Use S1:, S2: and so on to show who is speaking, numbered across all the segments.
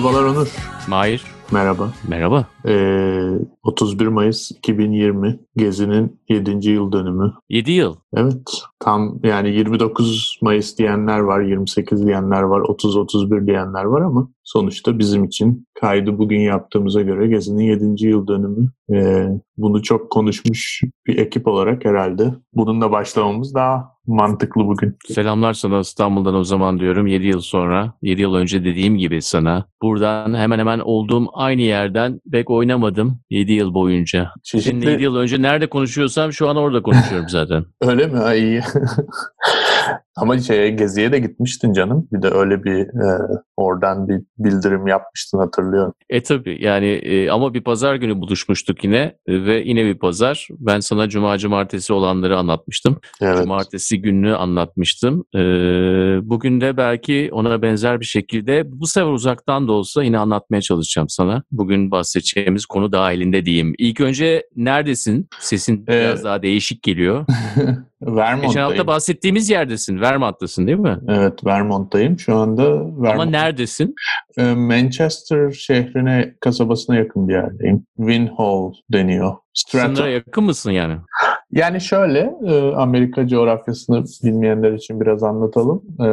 S1: Merhabalar Onur.
S2: Mahir.
S1: Merhaba.
S2: Merhaba.
S1: Ee, 31 Mayıs 2020 Gezi'nin 7. yıl dönümü.
S2: 7 yıl.
S1: Evet. Tam yani 29 Mayıs diyenler var, 28 diyenler var, 30-31 diyenler var ama sonuçta bizim için kaydı bugün yaptığımıza göre Gezi'nin 7. yıl dönümü. Ee, bunu çok konuşmuş bir ekip olarak herhalde bununla başlamamız daha mantıklı bugün.
S2: Selamlar sana İstanbul'dan o zaman diyorum 7 yıl sonra. 7 yıl önce dediğim gibi sana. Buradan hemen hemen olduğum aynı yerden pek oynamadım 7 yıl boyunca.
S1: Çeşitli...
S2: Seninle 7 yıl önce nerede konuşuyorsam şu an orada konuşuyorum zaten.
S1: Öyle mi? İyi. Ama şeye Gezi'ye de gitmiştin canım. Bir de öyle bir e, oradan bir bildirim yapmıştın hatırlıyorum.
S2: E tabi yani e, ama bir pazar günü buluşmuştuk yine e, ve yine bir pazar. Ben sana cuma cumartesi olanları anlatmıştım.
S1: Evet.
S2: Cumartesi gününü anlatmıştım. E, bugün de belki ona benzer bir şekilde bu sefer uzaktan da olsa yine anlatmaya çalışacağım sana. Bugün bahsedeceğimiz konu dahilinde diyeyim. İlk önce neredesin? Sesin
S1: Ee,
S2: biraz daha değişik geliyor. Geçen
S1: Vermont'tayım.
S2: hafta bahsettiğimiz yerdesin. Vermont'tasın değil mi?
S1: Evet Vermont'tayım. Şu anda
S2: Ama
S1: Vermont,
S2: neredesin?
S1: e, Manchester şehrine, kasabasına yakın bir yerdeyim. Winhall deniyor. Stratton.
S2: Sınıra yakın mısın yani?
S1: Yani şöyle e, Amerika coğrafyasını bilmeyenler için biraz anlatalım. E,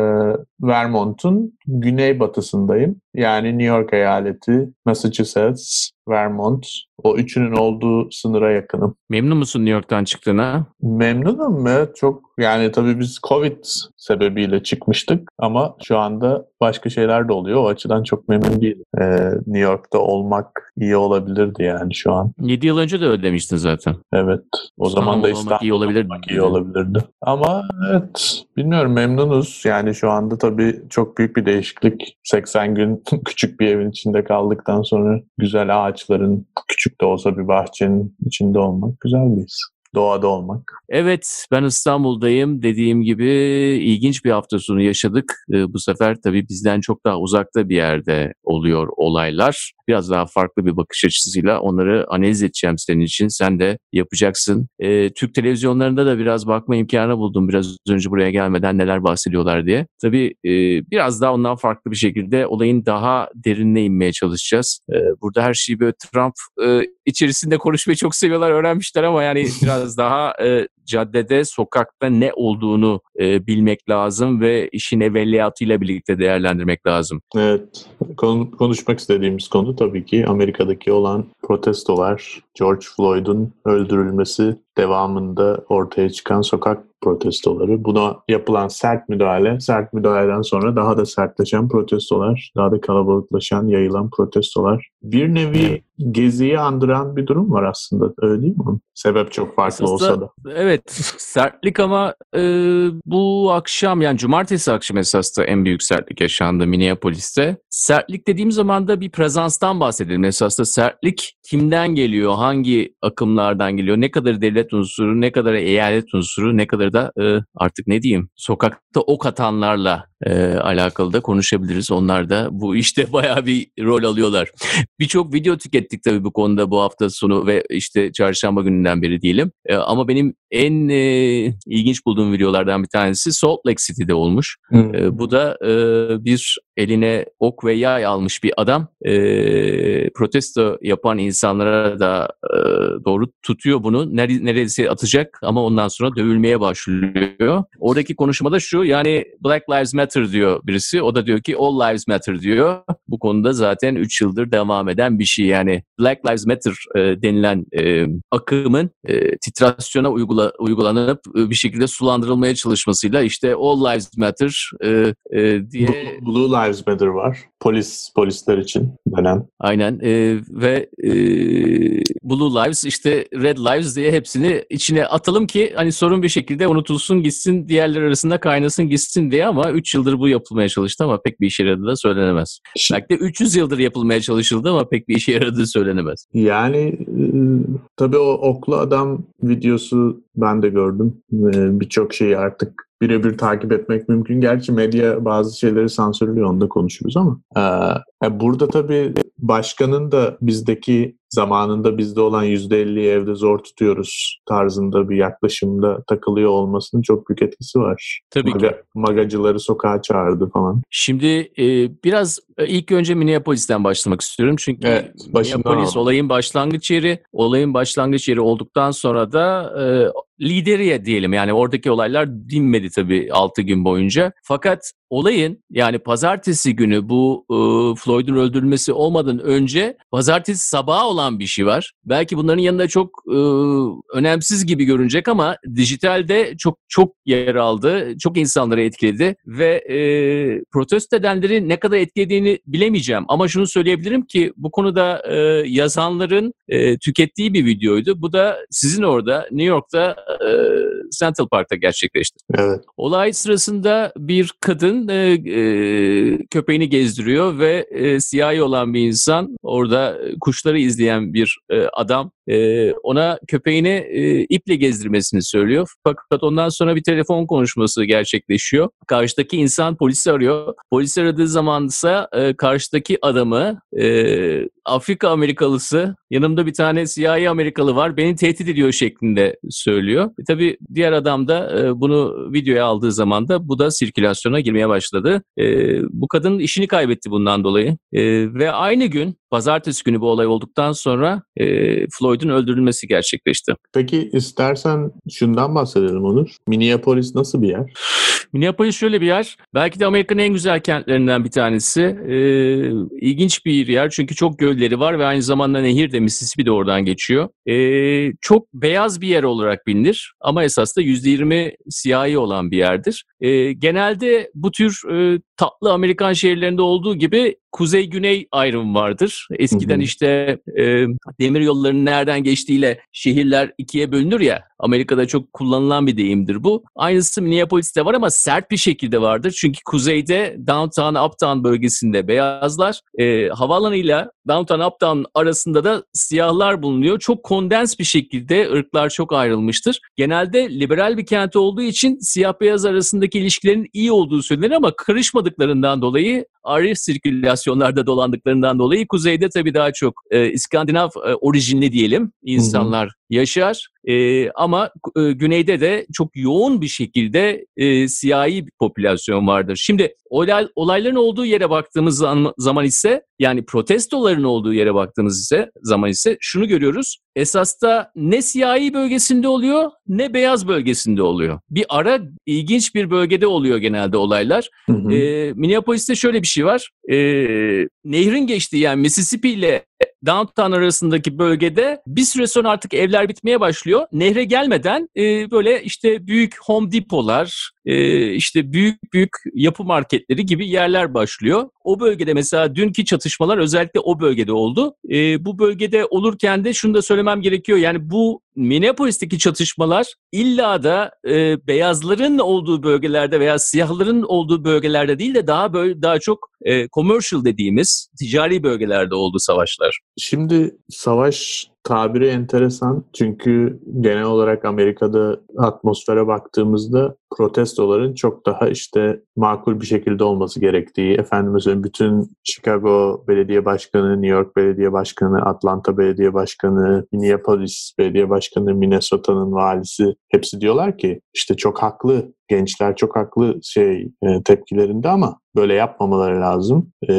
S1: Vermont'un güneybatısındayım. Yani New York eyaleti, Massachusetts, Vermont. O üçünün olduğu sınıra yakınım.
S2: Memnun musun New York'tan çıktığına?
S1: Memnunum mu? Çok yani tabii biz Covid sebebiyle çıkmıştık ama şu anda başka şeyler de oluyor. O açıdan çok memnun değilim. Ee, New York'ta olmak iyi olabilirdi yani şu an.
S2: 7 yıl önce de öyle demiştin zaten.
S1: Evet. O zaman da
S2: İstanbul olmak
S1: İstanbul
S2: iyi olabilirdi.
S1: olmak iyi olabilirdi. Ama evet bilmiyorum memnunuz. Yani şu anda tabii çok büyük bir değişiklik. 80 gün küçük bir evin içinde kaldıktan sonra güzel ağaçların küçük de olsa bir bahçenin içinde olmak güzel bir his. Doğada olmak.
S2: Evet, ben İstanbul'dayım. Dediğim gibi ilginç bir hafta sonu yaşadık. Ee, bu sefer tabii bizden çok daha uzakta bir yerde oluyor olaylar. Biraz daha farklı bir bakış açısıyla onları analiz edeceğim senin için. Sen de yapacaksın. Ee, Türk televizyonlarında da biraz bakma imkanı buldum biraz önce buraya gelmeden neler bahsediyorlar diye. Tabii e, biraz daha ondan farklı bir şekilde olayın daha derinine inmeye çalışacağız. Ee, burada her şeyi böyle Trump e, içerisinde konuşmayı çok seviyorlar, öğrenmişler ama yani biraz daha e, caddede, sokakta ne olduğunu e, bilmek lazım ve işin evveliyatıyla birlikte değerlendirmek lazım.
S1: Evet. Konu, konuşmak istediğimiz konu tabii ki Amerika'daki olan protestolar, George Floyd'un öldürülmesi devamında ortaya çıkan sokak protestoları. Buna yapılan sert müdahale, sert müdahaleden sonra daha da sertleşen protestolar, daha da kalabalıklaşan, yayılan protestolar. Bir nevi geziyi andıran bir durum var aslında. Öyle değil mi? Sebep çok farklı
S2: Esasında-
S1: olsa da.
S2: Evet, sertlik ama e, bu akşam yani cumartesi akşam esasında en büyük sertlik yaşandı Minneapolis'te. Sertlik dediğim zaman da bir prezanstan bahsedelim. Esasında sertlik kimden geliyor, hangi akımlardan geliyor, ne kadar devlet unsuru, ne kadar eyalet unsuru, ne kadar da e, artık ne diyeyim sokakta ok atanlarla e, alakalı da konuşabiliriz. Onlar da bu işte bayağı bir rol alıyorlar. Birçok video tükettik tabii bu konuda bu hafta sonu ve işte çarşamba gününden beri diyelim. E, ama benim en e, ilginç bulduğum videolardan bir tanesi Salt Lake City'de olmuş. E, bu da e, bir eline ok ve yay almış bir adam e, protesto yapan insanlara da e, doğru tutuyor bunu. Nere, neredeyse atacak ama ondan sonra dövülmeye başlıyor. Oradaki konuşmada şu yani Black Lives Matter diyor birisi. O da diyor ki All Lives Matter diyor. Bu konuda zaten 3 yıldır devam eden bir şey. Yani Black Lives Matter e, denilen e, akımın e, titrasyona uygula, uygulanıp e, bir şekilde sulandırılmaya çalışmasıyla işte All Lives Matter e, e, diye
S1: Blue, Blue Lives Matter var. Polis polisler için denen.
S2: Aynen e, ve e, Blue Lives işte Red Lives diye hepsini içine atalım ki hani sorun bir şekilde unutulsun gitsin diğerler arasında kaynasın gitsin diye ama 3 yıldır bu yapılmaya çalıştı ama pek bir işe yaradığı da söylenemez. Belki de 300 yıldır yapılmaya çalışıldı ama pek bir işe yaradığı söylenemez.
S1: Yani e, tabii o oklu adam videosu ben de gördüm. E, Birçok şeyi artık birebir takip etmek mümkün. Gerçi medya bazı şeyleri sansürlüyor onu da konuşuruz ama. e, burada tabii başkanın da bizdeki zamanında bizde olan %50'yi evde zor tutuyoruz tarzında bir yaklaşımda takılıyor olmasının çok büyük etkisi var.
S2: Tabii
S1: Maga,
S2: ki.
S1: Magacıları sokağa çağırdı falan.
S2: Şimdi e, biraz e, ilk önce Minneapolis'ten başlamak istiyorum. Çünkü
S1: Evet,
S2: Minneapolis olayın başlangıç yeri. Olayın başlangıç yeri olduktan sonra da e, lideriye diyelim. Yani oradaki olaylar dinmedi tabii 6 gün boyunca. Fakat olayın yani pazartesi günü bu e, Floyd'un öldürülmesi olmadan önce pazartesi sabahı olan bir şey var. Belki bunların yanında çok e, önemsiz gibi görünecek ama dijitalde çok çok yer aldı. Çok insanları etkiledi ve e, protesto edenleri ne kadar etkilediğini bilemeyeceğim. Ama şunu söyleyebilirim ki bu konuda e, yazanların e, tükettiği bir videoydu. Bu da sizin orada New York'ta e, Central Park'ta gerçekleşti.
S1: Evet.
S2: Olay sırasında bir kadın e, e, köpeğini gezdiriyor ve e, siyahi olan bir insan orada e, kuşları izleyen bir e, adam e, ona köpeğini e, iple gezdirmesini söylüyor. Fakat ondan sonra bir telefon konuşması gerçekleşiyor. Karşıdaki insan polisi arıyor. Polis aradığı zaman ise e, karşıdaki adamı e, Afrika Amerikalısı yanımda bir tane siyahi Amerikalı var beni tehdit ediyor şeklinde söylüyor. E, tabii diğer adam da e, bunu videoya aldığı zaman da bu da sirkülasyona girmeye başladı. E, bu kadın işini kaybetti bundan dolayı. E, ve aynı gün pazartesi günü bu olay olduktan sonra e, Floyd'un öldürülmesi gerçekleşti.
S1: Peki istersen şundan bahsedelim Onur. Minneapolis nasıl bir yer?
S2: Minneapolis şöyle bir yer. Belki de Amerika'nın en güzel kentlerinden bir tanesi. Ee, ilginç bir yer çünkü çok gölleri var ve aynı zamanda nehir de Mississippi de oradan geçiyor. Ee, çok beyaz bir yer olarak bilinir ama esas da %20 siyahi olan bir yerdir. Ee, genelde bu tür e, tatlı Amerikan şehirlerinde olduğu gibi kuzey-güney ayrım vardır. Eskiden
S1: Hı hı.
S2: işte e, demir yollarının nereden geçtiğiyle şehirler ikiye bölünür ya. Amerika'da çok kullanılan bir deyimdir bu. Aynısı Minneapolis'te var ama sert bir şekilde vardır. Çünkü kuzeyde downtown, uptown bölgesinde beyazlar, e, havaalanıyla downtown, uptown arasında da siyahlar bulunuyor. Çok kondens bir şekilde ırklar çok ayrılmıştır. Genelde liberal bir kent olduğu için siyah beyaz arasındaki ilişkilerin iyi olduğu söylenir ama karışmadıklarından dolayı ayrı sirkülasyonlarda dolandıklarından dolayı kuzeyde tabii daha çok e, İskandinav e, orijinli diyelim insanlar yaşar. E, ama e, güneyde de çok yoğun bir şekilde e, siyahi bir popülasyon vardır. Şimdi olay, olayların olduğu yere baktığımız zaman, ise yani protestoların olduğu yere baktığımız ise zaman ise şunu görüyoruz. Esasta ne siyahi bölgesinde oluyor ne beyaz bölgesinde oluyor. Bir ara ilginç bir bölgede oluyor genelde olaylar.
S1: Hı hı.
S2: E, Minneapolis'te şöyle bir şey var. E, nehrin geçtiği yani Mississippi ile downtown arasındaki bölgede bir süre sonra artık evler bitmeye başlıyor. Nehre gelmeden e, böyle işte büyük Home Depot'lar, e, işte büyük büyük yapı marketleri gibi yerler başlıyor. O bölgede mesela dünkü çatışmalar özellikle o bölgede oldu. E, bu bölgede olurken de şunu da söylemem gerekiyor. Yani bu Minneapolis'teki çatışmalar illa da e, beyazların olduğu bölgelerde veya siyahların olduğu bölgelerde değil de daha böyle daha çok e, commercial dediğimiz ticari bölgelerde oldu savaşlar.
S1: Şimdi savaş tabiri enteresan çünkü genel olarak Amerika'da atmosfere baktığımızda protestoların çok daha işte makul bir şekilde olması gerektiği, efendim bütün Chicago Belediye Başkanı, New York Belediye Başkanı, Atlanta Belediye Başkanı, Minneapolis Belediye Başkanı, Minnesota'nın valisi hepsi diyorlar ki işte çok haklı gençler çok haklı şey e, tepkilerinde ama böyle yapmamaları lazım. E,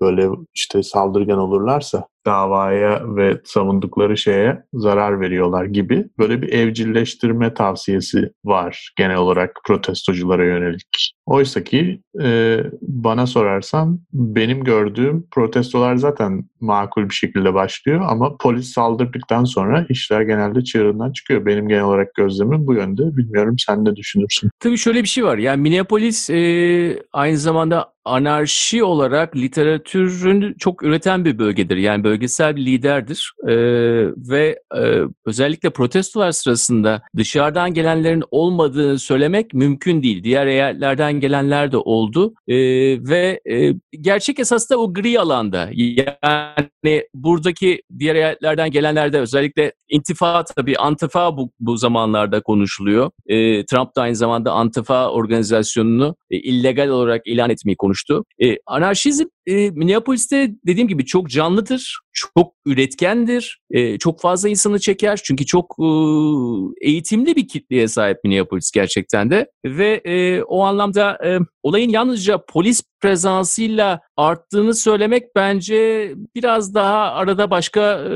S1: böyle işte saldırgan olurlarsa davaya ve savundukları şeye zarar veriyorlar gibi böyle bir evcilleştirme tavsiyesi var genel olarak protestoculara yönelik. Oysa ki e, bana sorarsan benim gördüğüm protestolar zaten makul bir şekilde başlıyor ama polis saldırdıktan sonra işler genelde çığırından çıkıyor. Benim genel olarak gözlemim bu yönde. Bilmiyorum sen ne düşünürsün?
S2: Tabii şöyle bir şey var. Yani Minneapolis e, aynı zamanda anarşi olarak literatürün çok üreten bir bölgedir. Yani bölgesel bir liderdir. E, ve e, özellikle protestolar sırasında dışarıdan gelenlerin olmadığını söylemek mümkün değil. Diğer eyaletlerden gelenler de oldu. E, ve e, gerçek esas da o gri alanda. Yani buradaki diğer eyaletlerden gelenlerde özellikle intifa tabii antifa bu, bu zamanlarda konuşuluyor. E, Trump da aynı zamanda antifa organizasyonunu e, illegal olarak ilan etmeyi konuştu. E, anarşizm e, Minneapolis'te dediğim gibi çok canlıdır, çok üretkendir, e, çok fazla insanı çeker. Çünkü çok e, eğitimli bir kitleye sahip Minneapolis gerçekten de. Ve e, o anlamda e, olayın yalnızca polis prezansıyla arttığını söylemek bence biraz daha arada başka e,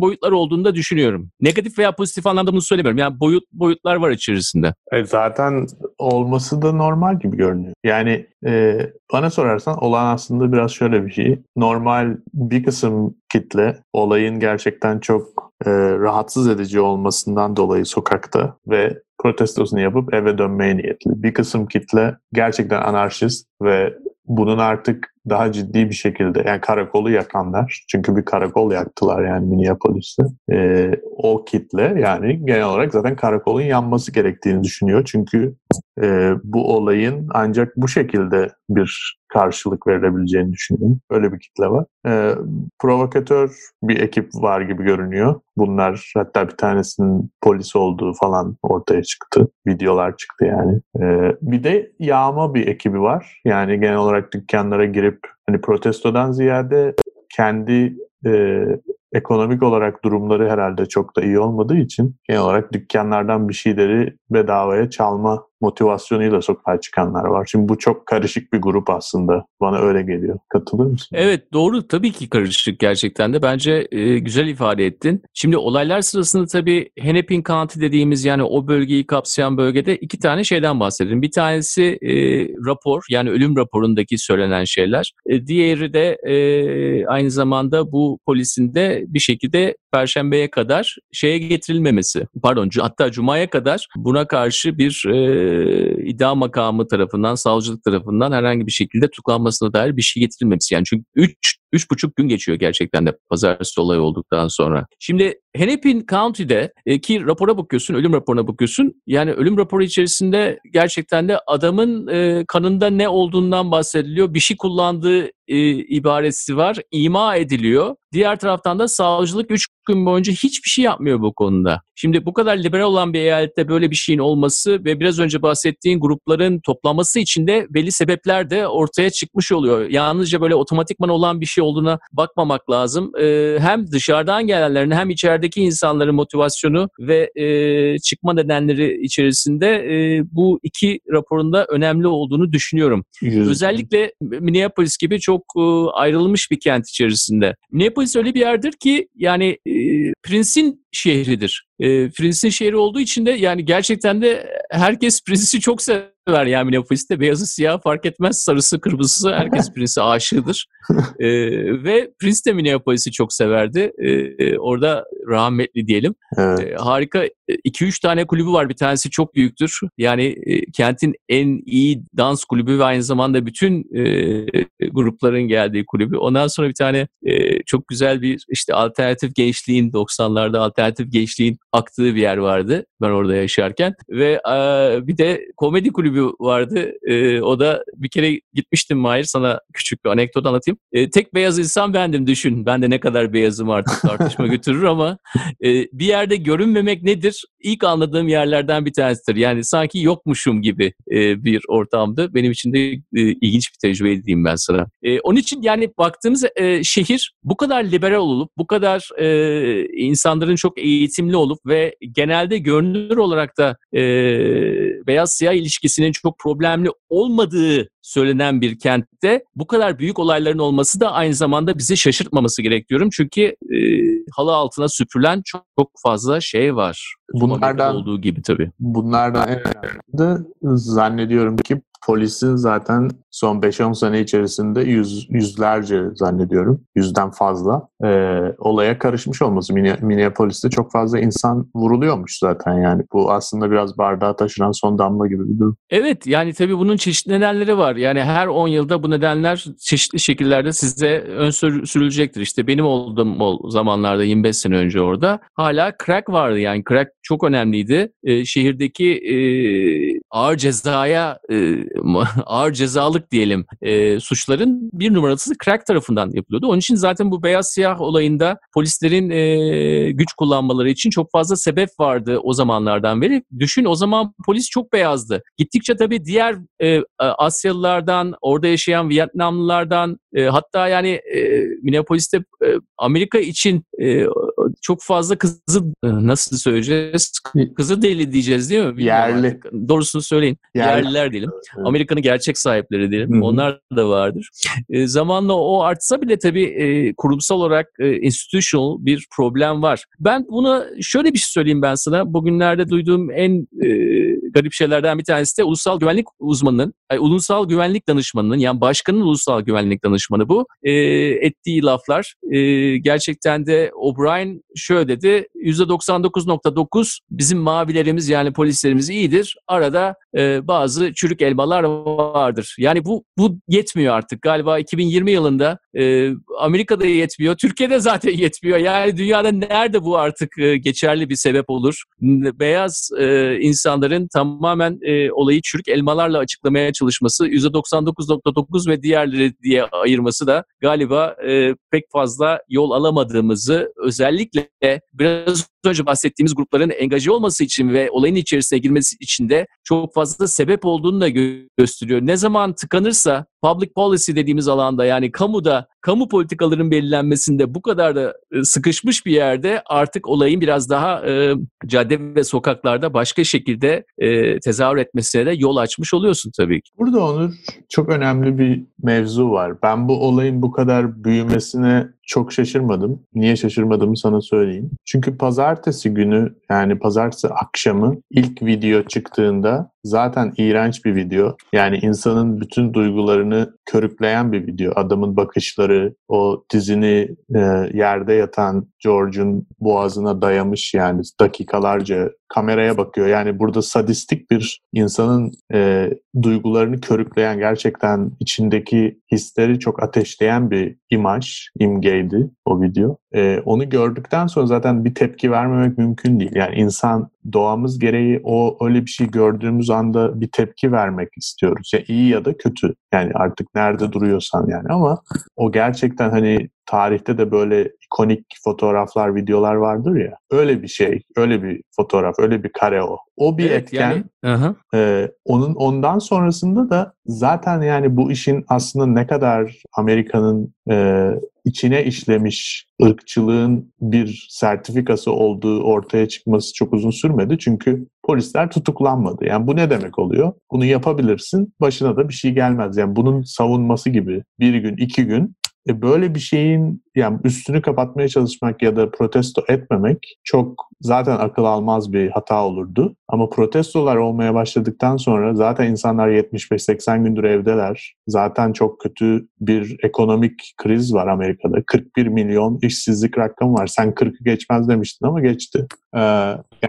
S2: boyutlar olduğunu da düşünüyorum. Negatif veya pozitif anlamda bunu söylemiyorum. Yani boyut boyutlar var içerisinde.
S1: E zaten olması da normal gibi görünüyor. Yani e, bana sorarsan olan aslında biraz şöyle bir şey. Normal bir kısım kitle olayın gerçekten çok e, rahatsız edici olmasından dolayı sokakta ve protestosunu yapıp eve dönmeye niyetli. Bir kısım kitle gerçekten anarşist ve bunun artık daha ciddi bir şekilde yani karakolu yakanlar çünkü bir karakol yaktılar yani Minneapolis'te ee, o kitle yani genel olarak zaten karakolun yanması gerektiğini düşünüyor. Çünkü e, bu olayın ancak bu şekilde bir karşılık verilebileceğini düşünüyorum. Öyle bir kitle var. E, provokatör bir ekip var gibi görünüyor. Bunlar hatta bir tanesinin polis olduğu falan ortaya çıktı. Videolar çıktı yani. E, bir de yağma bir ekibi var. Yani genel olarak dükkanlara girip hani protestodan ziyade kendi e, ekonomik olarak durumları herhalde çok da iyi olmadığı için genel olarak dükkanlardan bir şeyleri bedavaya çalma motivasyonuyla sokağa çıkanlar var. Şimdi bu çok karışık bir grup aslında. Bana öyle geliyor. Katılır mısın?
S2: Evet doğru tabii ki karışık gerçekten de. Bence e, güzel ifade ettin. Şimdi olaylar sırasında tabii Hennepin County dediğimiz yani o bölgeyi kapsayan bölgede iki tane şeyden bahsedelim. Bir tanesi e, rapor yani ölüm raporundaki söylenen şeyler. E, diğeri de e, aynı zamanda bu polisin de bir şekilde Perşembeye kadar şeye getirilmemesi. Pardon hatta Cuma'ya kadar buna karşı bir e, iddia makamı tarafından, savcılık tarafından herhangi bir şekilde tutuklanmasına dair bir şey getirilmemesi. Yani çünkü 3 üç buçuk gün geçiyor gerçekten de pazartesi olay olduktan sonra. Şimdi Hennepin County'de e, ki rapora bakıyorsun, ölüm raporuna bakıyorsun. Yani ölüm raporu içerisinde gerçekten de adamın e, kanında ne olduğundan bahsediliyor. Bir şey kullandığı e, ibaresi var. ima ediliyor. Diğer taraftan da savcılık 3 gün boyunca hiçbir şey yapmıyor bu konuda. Şimdi bu kadar liberal olan bir eyalette böyle bir şeyin olması ve biraz önce bahsettiğin grupların toplanması için de belli sebepler de ortaya çıkmış oluyor. Yalnızca böyle otomatikman olan bir şey olduğuna bakmamak lazım. Ee, hem dışarıdan gelenlerin hem içerideki insanların motivasyonu ve e, çıkma nedenleri içerisinde e, bu iki raporunda önemli olduğunu düşünüyorum. Yüzden. Özellikle Minneapolis gibi çok e, ayrılmış bir kent içerisinde. Minneapolis öyle bir yerdir ki yani e, Prince'in şehridir. E, Prince'in şehri olduğu için de yani gerçekten de herkes Prince'i çok sever yani Minneapolis'te. Beyazı siyah fark etmez, sarısı kırmızısı herkes Prince'e aşığıdır. e, ve Prince de Minneapolis'i çok severdi. E, orada rahmetli diyelim. Evet. E, harika 2-3 tane kulübü var. Bir tanesi çok büyüktür. Yani kentin en iyi dans kulübü ve aynı zamanda bütün grupların geldiği kulübü. Ondan sonra bir tane çok güzel bir işte alternatif gençliğin 90'larda alternatif gençliğin aktığı bir yer vardı ben orada yaşarken ve bir de komedi kulübü vardı. O da bir kere gitmiştim Mahir sana küçük bir anekdot anlatayım. Tek beyaz insan bendim düşün. Ben de ne kadar beyazım artık tartışma götürür ama bir yerde görünmemek nedir? İlk anladığım yerlerden bir tanesidir. Yani sanki yokmuşum gibi e, bir ortamdı. Benim için de e, ilginç bir tecrübe diyeyim ben sana. E, onun için yani baktığımız e, şehir bu kadar liberal olup bu kadar e, insanların çok eğitimli olup ve genelde görünür olarak da e, beyaz siyah ilişkisinin çok problemli olmadığı söylenen bir kentte bu kadar büyük olayların olması da aynı zamanda bizi şaşırtmaması gerek diyorum. Çünkü e, halı altına süpürülen çok, çok fazla şey var. Bunlardan olduğu gibi tabii.
S1: Bunlardan en önemli de zannediyorum ki polisin zaten son 5-10 sene içerisinde yüz, yüzlerce zannediyorum, yüzden fazla e, olaya karışmış olması. Minneapolis'te çok fazla insan vuruluyormuş zaten yani. Bu aslında biraz bardağa taşıran son damla gibi bir durum.
S2: Evet yani tabii bunun çeşitli nedenleri var. Yani her 10 yılda bu nedenler çeşitli şekillerde size ön sürülecektir. İşte benim olduğum zamanlarda 25 sene önce orada hala crack vardı. Yani crack çok önemliydi. E, şehirdeki e, ağır cezaya e, ağır cezalık diyelim e, suçların bir numarası crack tarafından yapılıyordu. Onun için zaten bu beyaz siyah olayında polislerin e, güç kullanmaları için çok fazla sebep vardı o zamanlardan beri. Düşün o zaman polis çok beyazdı. Gittikçe tabii diğer e, Asyalılardan, orada yaşayan Vietnamlılardan e, hatta yani e, Minneapolis'te e, Amerika için e, çok fazla kızı nasıl söyleyeceğiz? Kızı deli diyeceğiz değil mi? Bilmiyorum
S1: Yerli.
S2: Artık. Doğrusunu söyleyin.
S1: Yerli.
S2: Yerliler diyelim. Amerika'nın gerçek sahipleri diyelim.
S1: Hı hı.
S2: Onlar da vardır. E, zamanla o artsa bile tabii e, kurumsal olarak e, institutional bir problem var. Ben buna şöyle bir şey söyleyeyim ben sana. Bugünlerde duyduğum en e, garip şeylerden bir tanesi de ulusal güvenlik uzmanının, ay, ulusal güvenlik danışmanının yani başkanın ulusal güvenlik danışmanı bu. E, ettiği laflar. E, gerçekten de O'Brien şöyle dedi. %99.9 bizim mavilerimiz yani polislerimiz iyidir. Arada e, bazı çürük elmalar vardır. Yani bu bu yetmiyor artık. Galiba 2020 yılında e, Amerika'da yetmiyor. Türkiye'de zaten yetmiyor. Yani dünyada nerede bu artık e, geçerli bir sebep olur? Beyaz e, insanların tamamen e, olayı çürük elmalarla açıklamaya çalışması %99.9 ve diğerleri diye ayırması da galiba e, pek fazla yol alamadığımızı özellikle biraz önce bahsettiğimiz grupların engaje olması için ve olayın içerisine girmesi için de çok fazla sebep olduğunu da gö- gösteriyor. Ne zaman tıkanırsa public policy dediğimiz alanda yani kamuda kamu politikaların belirlenmesinde bu kadar da e, sıkışmış bir yerde artık olayın biraz daha e, cadde ve sokaklarda başka şekilde e, tezahür etmesine de yol açmış oluyorsun tabii ki.
S1: Burada Onur çok önemli bir mevzu var. Ben bu olayın bu kadar büyümesine çok şaşırmadım. Niye şaşırmadığımı sana söyleyeyim. Çünkü pazartesi günü yani pazartesi akşamı ilk video çıktığında zaten iğrenç bir video. Yani insanın bütün duygularını körükleyen bir video. Adamın bakışları, o dizini e, yerde yatan George'un boğazına dayamış yani dakikalarca kameraya bakıyor. Yani burada sadistik bir insanın e, duygularını körükleyen gerçekten içindeki hisleri çok ateşleyen bir imaj, imgeydi o video. E, onu gördükten sonra zaten bir tepki vermemek mümkün değil. Yani insan doğamız gereği o öyle bir şey gördüğümüz anda bir tepki vermek istiyoruz. Ya iyi ya da kötü. Yani artık nerede duruyorsan yani ama o gerçekten hani tarihte de böyle ikonik fotoğraflar, videolar vardır ya. Öyle bir şey, öyle bir fotoğraf, öyle bir kare o. O bir
S2: Evet,
S1: etken.
S2: yani- Aha.
S1: Ee, onun ondan sonrasında da zaten yani bu işin aslında ne kadar Amerika'nın e, içine işlemiş ırkçılığın bir sertifikası olduğu ortaya çıkması çok uzun sürmedi. Çünkü polisler tutuklanmadı. Yani bu ne demek oluyor? Bunu yapabilirsin, başına da bir şey gelmez. Yani bunun savunması gibi bir gün, iki gün e böyle bir şeyin yani üstünü kapatmaya çalışmak ya da protesto etmemek çok zaten akıl almaz bir hata olurdu. Ama protestolar olmaya başladıktan sonra zaten insanlar 75-80 gündür evdeler. Zaten çok kötü bir ekonomik kriz var Amerika'da. 41 milyon işsizlik rakamı var. Sen 40'ı geçmez demiştin ama geçti. Ee,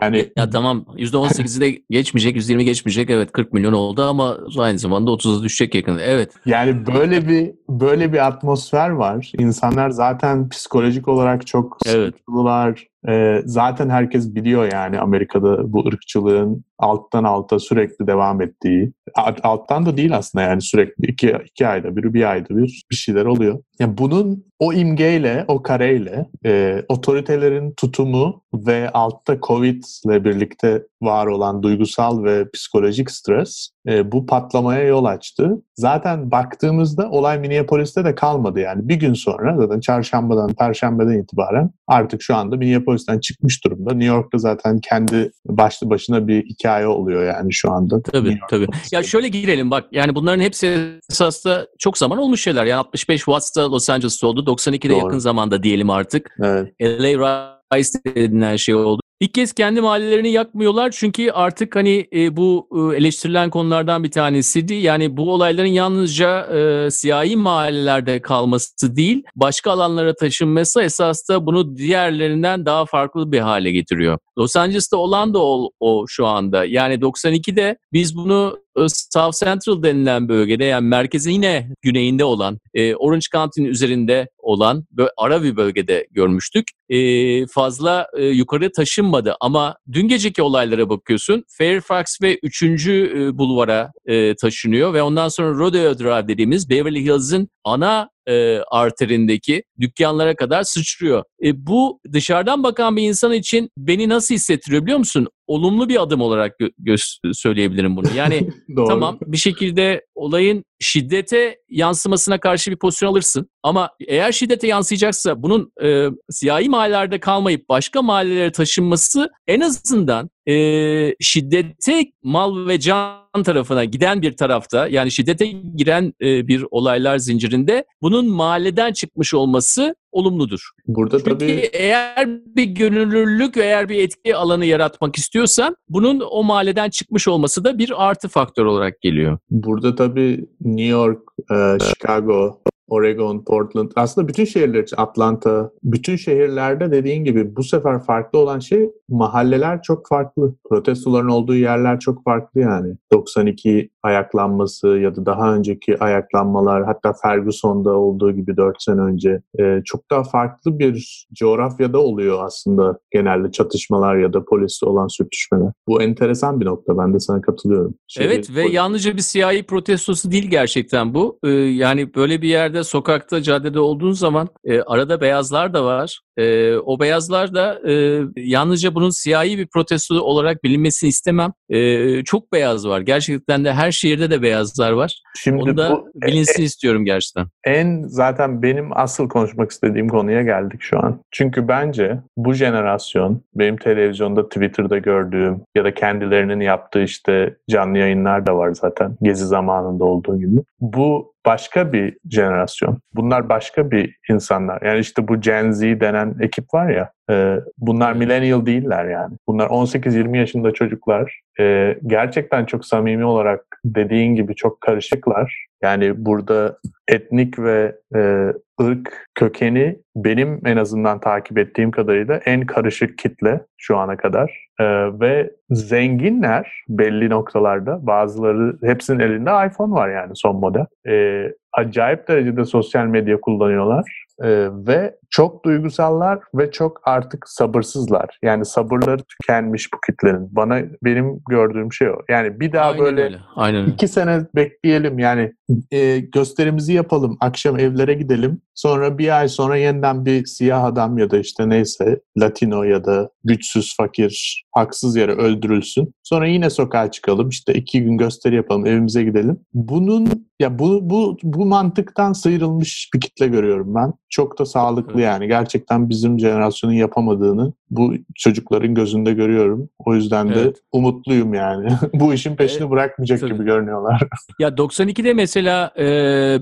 S1: yani
S2: Ya tamam %18'i de geçmeyecek, %20 geçmeyecek. Evet 40 milyon oldu ama aynı zamanda 30'a düşecek yakında. Evet.
S1: Yani böyle bir böyle bir atmosfer var. İnsanlar zaten psikolojik olarak çok
S2: Evet.
S1: sıkıntılılar. Ee, zaten herkes biliyor yani Amerika'da bu ırkçılığın alttan alta sürekli devam ettiği. Alt- Alttan da değil aslında yani sürekli iki, iki ayda bir, bir ayda bir bir şeyler oluyor. Yani bunun o imgeyle, o kareyle e, otoritelerin tutumu ve altta Covid ile birlikte var olan duygusal ve psikolojik stres e, bu patlamaya yol açtı. Zaten baktığımızda olay Minneapolis'te de kalmadı yani. Bir gün sonra zaten çarşambadan, perşembeden itibaren artık şu anda Minneapolis'ten çıkmış durumda. New York'ta zaten kendi başlı başına bir hikaye oluyor yani şu anda.
S2: Tabii tabii. Ya şöyle girelim bak yani bunların hepsi esasında çok zaman olmuş şeyler. Yani 65 Watts'ta Los Angeles'ta oldu. 92'de
S1: Doğru.
S2: yakın zamanda diyelim artık.
S1: Evet.
S2: LA Rise denilen şey oldu. İlk kez kendi mahallelerini yakmıyorlar çünkü artık hani e, bu e, eleştirilen konulardan bir tanesiydi. Yani bu olayların yalnızca e, siyahi mahallelerde kalması değil, başka alanlara taşınması esas da bunu diğerlerinden daha farklı bir hale getiriyor. Los Angeles'ta olan da o, o şu anda. Yani 92'de biz bunu South Central denilen bölgede yani merkezin yine güneyinde olan e, Orange County'nin üzerinde olan böyle ara bir bölgede görmüştük. E, fazla e, yukarı taşınmadı ama dün geceki olaylara bakıyorsun Fairfax ve 3. E, bulvara e, taşınıyor ve ondan sonra Rodeo Drive dediğimiz Beverly Hills'in ana e, arterindeki dükkanlara kadar sıçrıyor. E, bu dışarıdan bakan bir insan için beni nasıl hissettiriyor biliyor musun? Olumlu bir adım olarak gö- söyleyebilirim bunu. Yani tamam bir şekilde olayın şiddete yansımasına karşı bir pozisyon alırsın. Ama eğer şiddete yansıyacaksa bunun e, siyahi mahallelerde kalmayıp başka mahallelere taşınması en azından e, şiddete mal ve can tarafına giden bir tarafta yani şiddete giren e, bir olaylar zincirinde bunun mahalleden çıkmış olması olumludur. Burada Çünkü tabii... eğer bir gönüllülük ve eğer bir etki alanı yaratmak istiyorsan bunun o mahalleden çıkmış olması da bir artı faktör olarak geliyor.
S1: Burada tabii New York, e, Chicago, Oregon, Portland aslında bütün şehirler için Atlanta, bütün şehirlerde dediğin gibi bu sefer farklı olan şey mahalleler çok farklı. Protestoların olduğu yerler çok farklı yani. 92 ayaklanması ya da daha önceki ayaklanmalar hatta Ferguson'da olduğu gibi 4 sene önce e, çok daha farklı bir coğrafyada oluyor aslında genelde çatışmalar ya da polisle olan sürtüşmeler. Bu enteresan bir nokta ben de sana katılıyorum.
S2: Şehir, evet ve polis... yalnızca bir siyahi protestosu değil gerçekten bu. Ee, yani böyle bir yerde sokakta caddede olduğun zaman e, arada beyazlar da var. E, o beyazlar da e, yalnızca bunun siyahi bir protesto olarak bilinmesini istemem. E, çok beyaz var. Gerçekten de her şehirde de beyazlar var. Şimdi Onu da bu, bilinsin e, istiyorum gerçekten.
S1: En zaten benim asıl konuşmak istediğim konuya geldik şu an. Çünkü bence bu jenerasyon benim televizyonda Twitter'da gördüğüm ya da kendilerinin yaptığı işte canlı yayınlar da var zaten gezi zamanında olduğu gibi. Bu başka bir jenerasyon. Bunlar başka bir insanlar. Yani işte bu Gen Z denen ekip var ya, e, bunlar millennial değiller yani. Bunlar 18-20 yaşında çocuklar. E, gerçekten çok samimi olarak dediğin gibi çok karışıklar. Yani burada etnik ve e, ırk kökeni benim en azından takip ettiğim kadarıyla en karışık kitle şu ana kadar. E, ve zenginler belli noktalarda bazıları hepsinin elinde iPhone var yani son model. E, acayip derecede sosyal medya kullanıyorlar ee, ve çok duygusallar ve çok artık sabırsızlar. Yani sabırları tükenmiş bu kitlenin. Bana benim gördüğüm şey o. Yani bir daha Aynen böyle öyle. Aynen. iki sene bekleyelim. Yani e, gösterimizi yapalım. Akşam evlere gidelim. Sonra bir ay sonra yeniden bir siyah adam ya da işte neyse Latino ya da güçsüz, fakir, haksız yere öldürülsün. Sonra yine sokağa çıkalım. İşte iki gün gösteri yapalım, evimize gidelim. Bunun ya bu bu bu mantıktan sıyrılmış bir kitle görüyorum ben. Çok da sağlıklı yani. Gerçekten bizim jenerasyonun yapamadığını bu çocukların gözünde görüyorum. O yüzden de evet. umutluyum yani. bu işin peşini evet. bırakmayacak Tabii. gibi görünüyorlar.
S2: ya 92'de mesela e,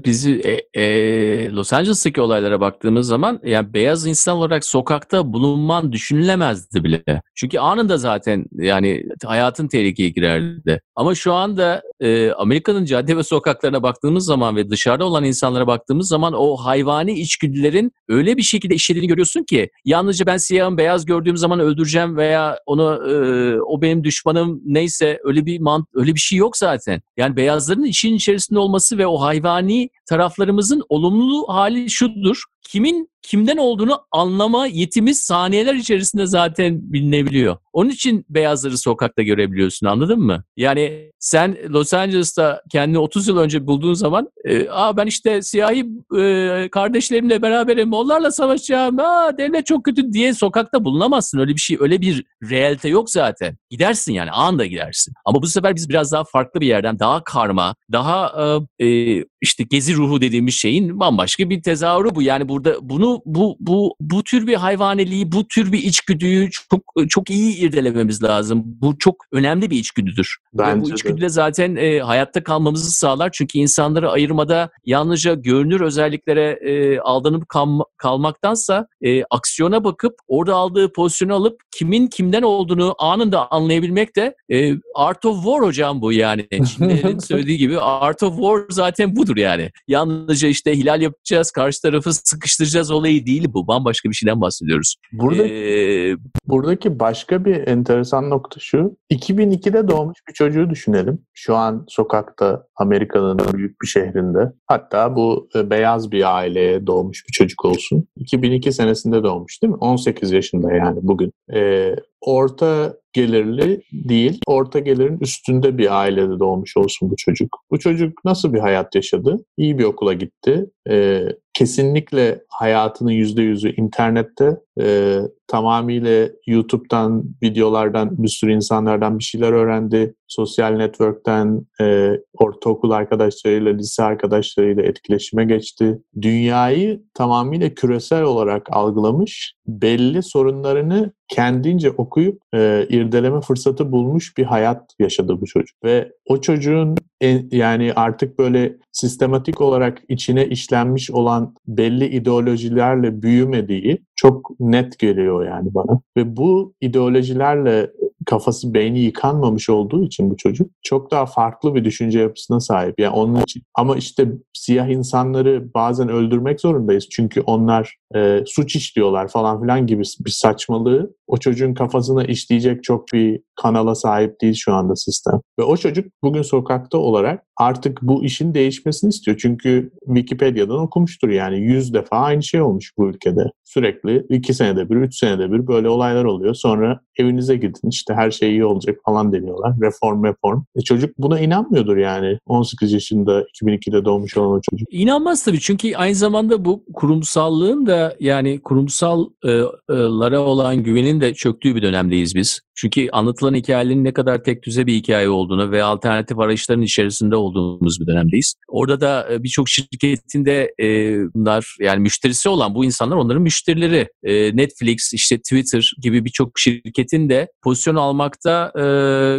S2: bizi e, e, Los Angeles'taki olaylara baktığımız zaman yani beyaz insan olarak sokakta bulunman düşünülemezdi bile. Çünkü anında zaten yani hayatın tehlikeye girerdi. Ama şu anda e, Amerika'nın cadde ve sokaklarına baktığımız zaman ve dışarıda olan insanlara baktığımız zaman o hayvani içgüdülerin öyle bir şekilde işlediğini görüyorsun ki yalnızca ben siyahım beyaz gördüğüm zaman öldüreceğim veya onu e, o benim düşmanım neyse öyle bir mant öyle bir şey yok zaten. Yani beyazların işin içerisinde olması ve o hayvani taraflarımızın olumlu hali şudur. Kimin kimden olduğunu anlama yetimiz saniyeler içerisinde zaten bilinebiliyor. Onun için beyazları sokakta görebiliyorsun anladın mı? Yani sen Los Angeles'ta kendini 30 yıl önce bulduğun zaman e, aa ben işte siyahi e, kardeşlerimle beraberim onlarla savaşacağım aa devlet çok kötü diye sokakta bulunamazsın. Öyle bir şey öyle bir realite yok zaten. Gidersin yani anında gidersin. Ama bu sefer biz biraz daha farklı bir yerden daha karma daha e, e işte gezi ruhu dediğimiz şeyin bambaşka bir tezahürü bu. Yani burada bunu bu bu bu tür bir hayvaneliği, bu tür bir içgüdüyü çok çok iyi irdelememiz lazım. Bu çok önemli bir içgüdüdür. Bence Ve bu içgüdü de zaten e, hayatta kalmamızı sağlar. Çünkü insanları ayırmada yalnızca görünür özelliklere e, aldanıp kal, kalmaktansa e, aksiyona bakıp orada aldığı pozisyonu alıp kimin kimden olduğunu anında anlayabilmek de e, Art of War hocam bu yani. Çinlerin söylediği gibi Art of War zaten budur yani. Yalnızca işte hilal yapacağız, karşı tarafı sıkıştıracağız, olayı değil bu. Bambaşka bir şeyden bahsediyoruz.
S1: Burada, ee, buradaki başka bir enteresan nokta şu. 2002'de doğmuş bir çocuğu düşünelim. Şu an sokakta Amerika'nın büyük bir şehrinde. Hatta bu e, beyaz bir aileye doğmuş bir çocuk olsun. 2002 senesinde doğmuş değil mi? 18 yaşında yani bugün. Ee, orta gelirli değil, orta gelirin üstünde bir ailede doğmuş olsun bu çocuk. Bu çocuk nasıl bir hayat yaşadı? İyi bir okula gitti. Ee, kesinlikle hayatının yüzde yüzü internette e, tamamıyla YouTube'dan, videolardan, bir sürü insanlardan bir şeyler öğrendi. Sosyal network'ten, e, ortaokul arkadaşlarıyla, lise arkadaşlarıyla etkileşime geçti. Dünyayı tamamıyla küresel olarak algılamış, belli sorunlarını kendince okuyup e, irdeleme fırsatı bulmuş bir hayat yaşadı bu çocuk. Ve o çocuğun en, yani artık böyle sistematik olarak içine işlenmiş olan belli ideolojilerle büyümediği çok net geliyor yani bana. Ve bu ideolojilerle kafası beyni yıkanmamış olduğu için bu çocuk çok daha farklı bir düşünce yapısına sahip. Yani onun için. Ama işte siyah insanları bazen öldürmek zorundayız. Çünkü onlar e, suç işliyorlar falan filan gibi bir saçmalığı o çocuğun kafasına işleyecek çok bir kanala sahip değil şu anda sistem. Ve o çocuk bugün sokakta olarak artık bu işin değişmesini istiyor. Çünkü Wikipedia'dan okumuştur yani yüz defa aynı şey olmuş bu ülkede. Sürekli iki senede bir, üç senede bir böyle olaylar oluyor. Sonra evinize gidin işte her şey iyi olacak falan deniyorlar. Reform reform. E çocuk buna inanmıyordur yani. 18 yaşında 2002'de doğmuş olan o çocuk.
S2: İnanmaz tabii çünkü aynı zamanda bu kurumsallığın da yani kurumsallara olan güvenin de çöktüğü bir dönemdeyiz biz. Çünkü anlatılan hikayenin ne kadar tek düze bir hikaye olduğunu ve alternatif arayışların içerisinde olduğumuz bir dönemdeyiz. Orada da e, birçok şirketin de e, bunlar yani müşterisi olan bu insanlar onların müşterileri. E, Netflix, işte Twitter gibi birçok şirketin de pozisyon almakta e,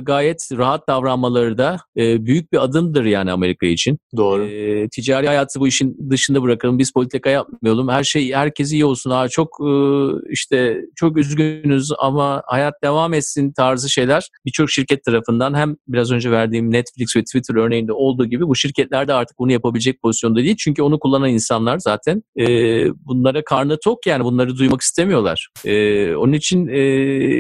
S2: gayet rahat davranmaları da e, büyük bir adımdır yani Amerika için.
S1: Doğru.
S2: E, ticari hayatı bu işin dışında bırakalım. Biz politika yapmayalım. Her şey herkes iyi olsun. Ha, çok e, işte çok üzgünüz ama hayat devam etsin tarzı şeyler birçok şirket tarafından hem biraz önce verdiğim Netflix ve Twitter örneğinde olduğu gibi bu şirketler de artık bunu yapabilecek pozisyonda değil. Çünkü onu kullanan insanlar zaten e, bunlara karnı tok yani bunları duymak istemiyorlar. E, onun için e,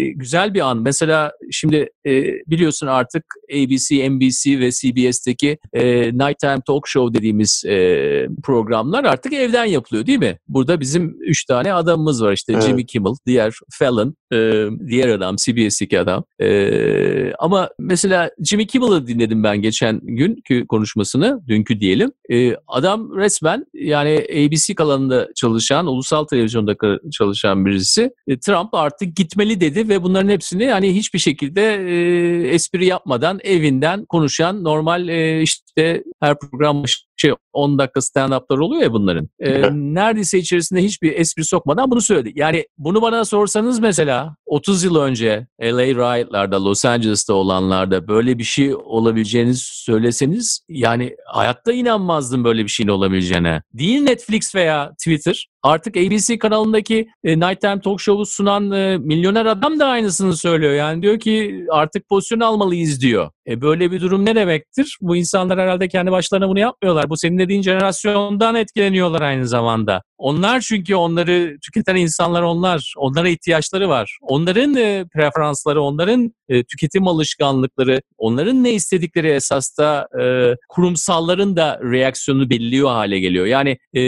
S2: güzel bir an. Mesela şimdi e, biliyorsun artık ABC, NBC ve CBS'teki e, Nighttime Talk Show dediğimiz e, programlar artık evden yapılıyor değil mi? Burada bizim üç tane adamımız var işte evet. Jimmy Kimmel, diğer Fallon, e, diğer adam CBS'teki adam. E, ama mesela Jimmy Kimmel'ı dinledim ben geçen günkü konuşmasını, dünkü diyelim. E, adam resmen yani ABC kanalında çalışan, ulusal televizyonda çalışan birisi. E, Trump artık gitmeli dedi ve bunların hepsini yani hiçbir şekilde e, espri yapmadan evinden konuşan normal e, işte her program şey 10 dakika stand-up'lar oluyor ya bunların. Ee, neredeyse içerisinde hiçbir espri sokmadan bunu söyledi. Yani bunu bana sorsanız mesela 30 yıl önce LA Riot'larda, Los Angeles'ta olanlarda böyle bir şey olabileceğini söyleseniz yani hayatta inanmazdım böyle bir şeyin olabileceğine. Değil Netflix veya Twitter. Artık ABC kanalındaki e, Nighttime Talk Show'u sunan e, milyoner adam da aynısını söylüyor. Yani diyor ki artık pozisyon almalıyız diyor. E, böyle bir durum ne demektir? Bu insanlar herhalde kendi başlarına bunu yapmıyorlar. Bu senin dediğin jenerasyondan etkileniyorlar aynı zamanda. Onlar çünkü onları tüketen insanlar onlar. Onlara ihtiyaçları var. Onların e, preferansları, onların e, tüketim alışkanlıkları, onların ne istedikleri esasta e, kurumsalların da reaksiyonu belirliyor hale geliyor. Yani e,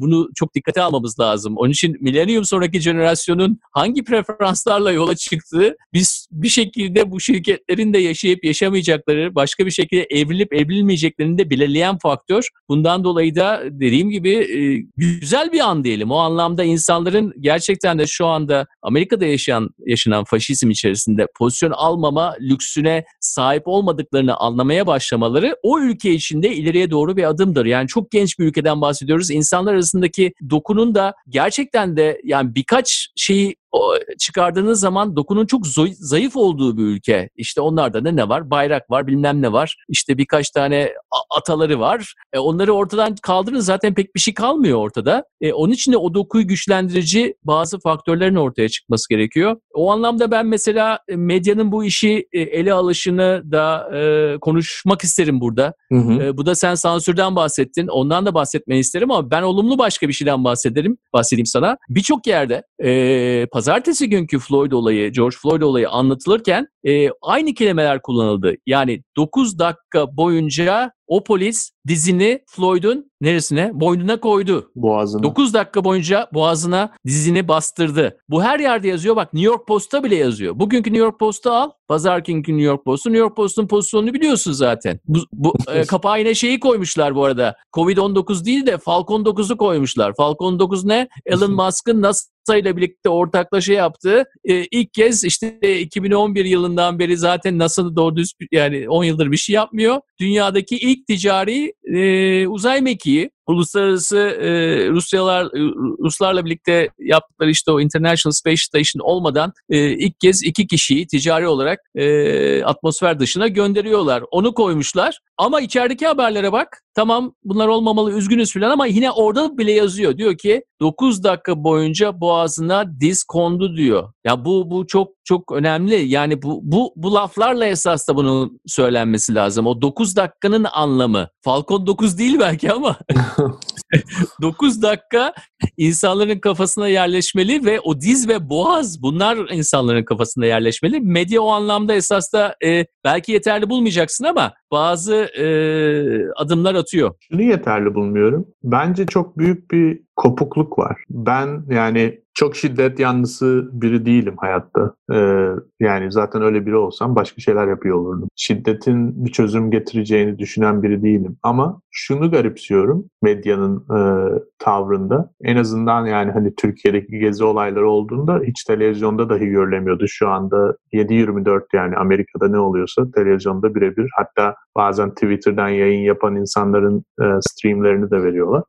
S2: bunu çok dikkate almamız lazım. Onun için milenyum sonraki jenerasyonun hangi preferanslarla yola çıktığı biz bir şekilde bu şirketlerin de yaşayıp yaşamayacakları, başka bir şekilde evrilip evrilmeyeceklerini de belirleyen faktör. Bundan dolayı da dediğim gibi e, güzel bir an diyelim. O anlamda insanların gerçekten de şu anda Amerika'da yaşayan yaşanan faşizm içerisinde pozisyon almama lüksüne sahip olmadıklarını anlamaya başlamaları o ülke içinde ileriye doğru bir adımdır. Yani çok genç bir ülkeden bahsediyoruz. İnsanlar arasındaki dokunun da gerçekten de yani birkaç şeyi o, çıkardığınız zaman dokunun çok zayıf olduğu bir ülke. İşte onlarda da ne var? Bayrak var, bilmem ne var. İşte birkaç tane ataları var. E, onları ortadan kaldırın zaten pek bir şey kalmıyor ortada. E, onun için de o dokuyu güçlendirici bazı faktörlerin ortaya çıkması gerekiyor. O anlamda ben mesela e, medyanın bu işi e, ele alışını da e, konuşmak isterim burada. Hı hı. E, bu da sen sansürden bahsettin. Ondan da bahsetmeni isterim ama ben olumlu başka bir şeyden bahsederim. Bahsedeyim sana. Birçok yerde e, pazartesi günkü Floyd olayı, George Floyd olayı anlatılırken e, aynı kelimeler kullanıldı. Yani 9 dakika boyunca o polis dizini Floyd'un neresine? Boynuna koydu.
S1: Boğazına.
S2: 9 dakika boyunca boğazına dizini bastırdı. Bu her yerde yazıyor. Bak New York Post'ta bile yazıyor. Bugünkü New York Post'u al. Pazar günkü New York Post'u. New York Post'un pozisyonunu biliyorsun zaten. Bu, bu e, kapağı yine şeyi koymuşlar bu arada. Covid-19 değil de Falcon 9'u koymuşlar. Falcon 9 ne? Elon Musk'ın nasıl ile birlikte ortaklaşa yaptığı e, ilk kez işte 2011 yılından beri zaten NASA'da doğru düz yani 10 yıldır bir şey yapmıyor. Dünyadaki ilk ticari e, uzay mekiği uluslararası e, Rusyalar e, Ruslarla birlikte yaptıkları işte o International Space Station olmadan e, ilk kez iki kişiyi ticari olarak e, atmosfer dışına gönderiyorlar. Onu koymuşlar. Ama içerideki haberlere bak. Tamam bunlar olmamalı üzgünüz falan ama yine orada bile yazıyor. Diyor ki 9 dakika boyunca boğazına diz kondu diyor. Ya bu bu çok çok önemli. Yani bu bu bu laflarla esas da bunun söylenmesi lazım. O 9 dakikanın anlamı. Falcon 9 değil belki ama 9 dakika insanların kafasına yerleşmeli ve o diz ve boğaz bunlar insanların kafasına yerleşmeli. Medya o anlamda esas da e, belki yeterli bulmayacaksın ama bazı e, adımlar atıyor.
S1: Şunu yeterli bulmuyorum. Bence çok büyük bir kopukluk var. Ben yani çok şiddet yanlısı biri değilim hayatta. Ee, yani zaten öyle biri olsam başka şeyler yapıyor olurdum. Şiddetin bir çözüm getireceğini düşünen biri değilim. Ama şunu garipsiyorum medyanın e, tavrında. En azından yani hani Türkiye'deki gezi olayları olduğunda hiç televizyonda dahi görülemiyordu. Şu anda 7-24 yani Amerika'da ne oluyorsa televizyonda birebir. Hatta bazen Twitter'dan yayın yapan insanların e, streamlerini de veriyorlar.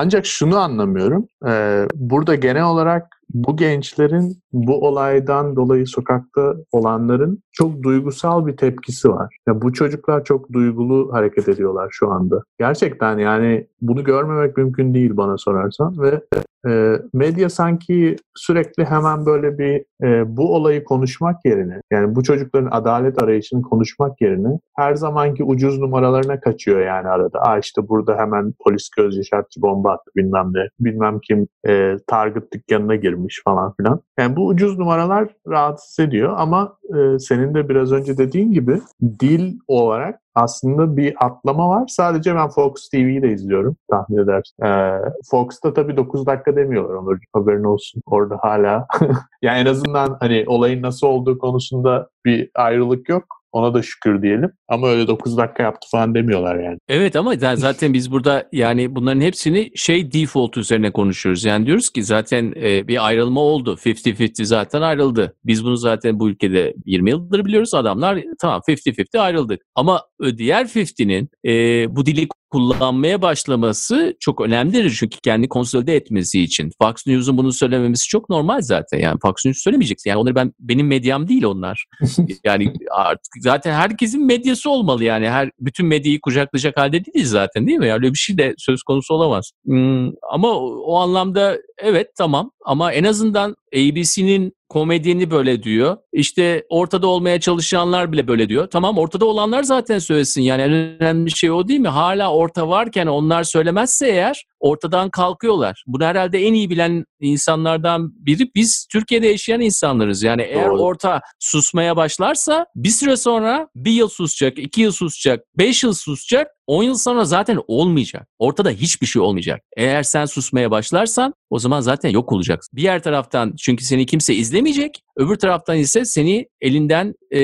S1: Ancak şunu anlamıyorum. E, burada genel olarak bu gençlerin bu olaydan dolayı sokakta olanların çok duygusal bir tepkisi var. Ya bu çocuklar çok duygulu hareket ediyorlar şu anda. Gerçekten yani bunu görmemek mümkün değil bana sorarsan ve e, medya sanki sürekli hemen böyle bir e, bu olayı konuşmak yerine yani bu çocukların adalet arayışını konuşmak yerine her zamanki ucuz numaralarına kaçıyor yani arada. Aa işte burada hemen polis göz yaşartıcı bomba attı bilmem ne. Bilmem kim e, Target dükkanına girmiş falan filan. Yani bu ucuz numaralar rahatsız ediyor ama e, senin de biraz önce dediğin gibi dil olarak aslında bir atlama var. Sadece ben Fox TV'yi de izliyorum tahmin edersin. Ee, Fox'ta tabii 9 dakika demiyorlar Onur. Haberin olsun. Orada hala yani en azından hani olayın nasıl olduğu konusunda bir ayrılık yok. Ona da şükür diyelim. Ama öyle 9 dakika yaptı falan demiyorlar yani.
S2: Evet ama zaten biz burada yani bunların hepsini şey default üzerine konuşuyoruz. Yani diyoruz ki zaten e, bir ayrılma oldu. 50-50 zaten ayrıldı. Biz bunu zaten bu ülkede 20 yıldır biliyoruz. Adamlar tamam 50-50 ayrıldık. Ama diğer 50'nin e, bu dili kullanmaya başlaması çok önemlidir. Çünkü kendi konsolide etmesi için. Fox News'un bunu söylememesi çok normal zaten. Yani Fox News söylemeyeceksin. Yani onları ben benim medyam değil onlar. yani artık zaten herkesin medyası olmalı yani. Her bütün medyayı kucaklayacak halde değiliz zaten değil mi? Yani öyle bir şey de söz konusu olamaz. Hmm, ama o, anlamda evet tamam ama en azından ABC'nin komedyeni böyle diyor. İşte ortada olmaya çalışanlar bile böyle diyor. Tamam ortada olanlar zaten söylesin. Yani en önemli şey o değil mi? Hala orta varken onlar söylemezse eğer ortadan kalkıyorlar. Bunu herhalde en iyi bilen insanlardan biri biz Türkiye'de yaşayan insanlarız. Yani eğer Doğru. orta susmaya başlarsa bir süre sonra bir yıl susacak, iki yıl susacak, beş yıl susacak 10 yıl sonra zaten olmayacak. Ortada hiçbir şey olmayacak. Eğer sen susmaya başlarsan o zaman zaten yok olacaksın. Bir yer taraftan çünkü seni kimse izlemeyecek. Öbür taraftan ise seni elinden e,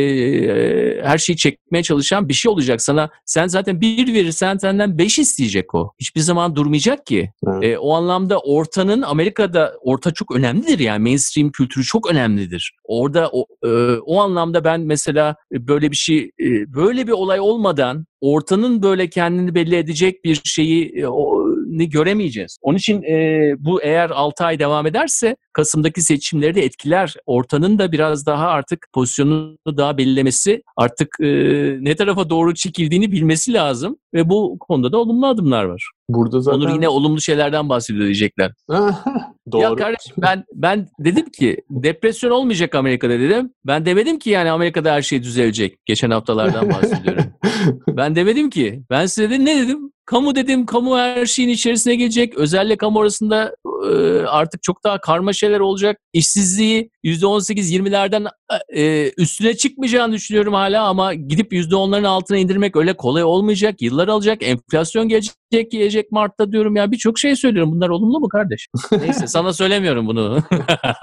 S2: her şeyi çekmeye çalışan bir şey olacak sana. Sen zaten bir verirsen senden beş isteyecek o. Hiçbir zaman durmayacak ki. Evet. E, o anlamda ortanın Amerika'da orta çok önemlidir yani mainstream kültürü çok önemlidir. Orada o, e, o anlamda ben mesela böyle bir şey e, böyle bir olay olmadan ortanın böyle kendini belli edecek bir şeyi e, o, değişmesini göremeyeceğiz. Onun için e, bu eğer 6 ay devam ederse Kasım'daki seçimleri de etkiler. Ortanın da biraz daha artık pozisyonunu daha belirlemesi, artık e, ne tarafa doğru çekildiğini bilmesi lazım ve bu konuda da olumlu adımlar var.
S1: Burada zaten...
S2: Onur yine olumlu şeylerden bahsediyor diyecekler.
S1: Doğru.
S2: Ya kardeşim ben ben dedim ki depresyon olmayacak Amerika'da dedim. Ben demedim ki yani Amerika'da her şey düzelecek. Geçen haftalardan bahsediyorum. ben demedim ki. Ben size de ne dedim? Kamu dedim, kamu her şeyin içerisine gelecek. Özellikle kamu arasında e, artık çok daha karma şeyler olacak. İşsizliği %18-20'lerden e, üstüne çıkmayacağını düşünüyorum hala ama gidip %10'ların altına indirmek öyle kolay olmayacak. Yıllar alacak. Enflasyon gelecek, gelecek Mart'ta diyorum ya. Birçok şey söylüyorum. Bunlar olumlu mu kardeş? Neyse sana söylemiyorum bunu.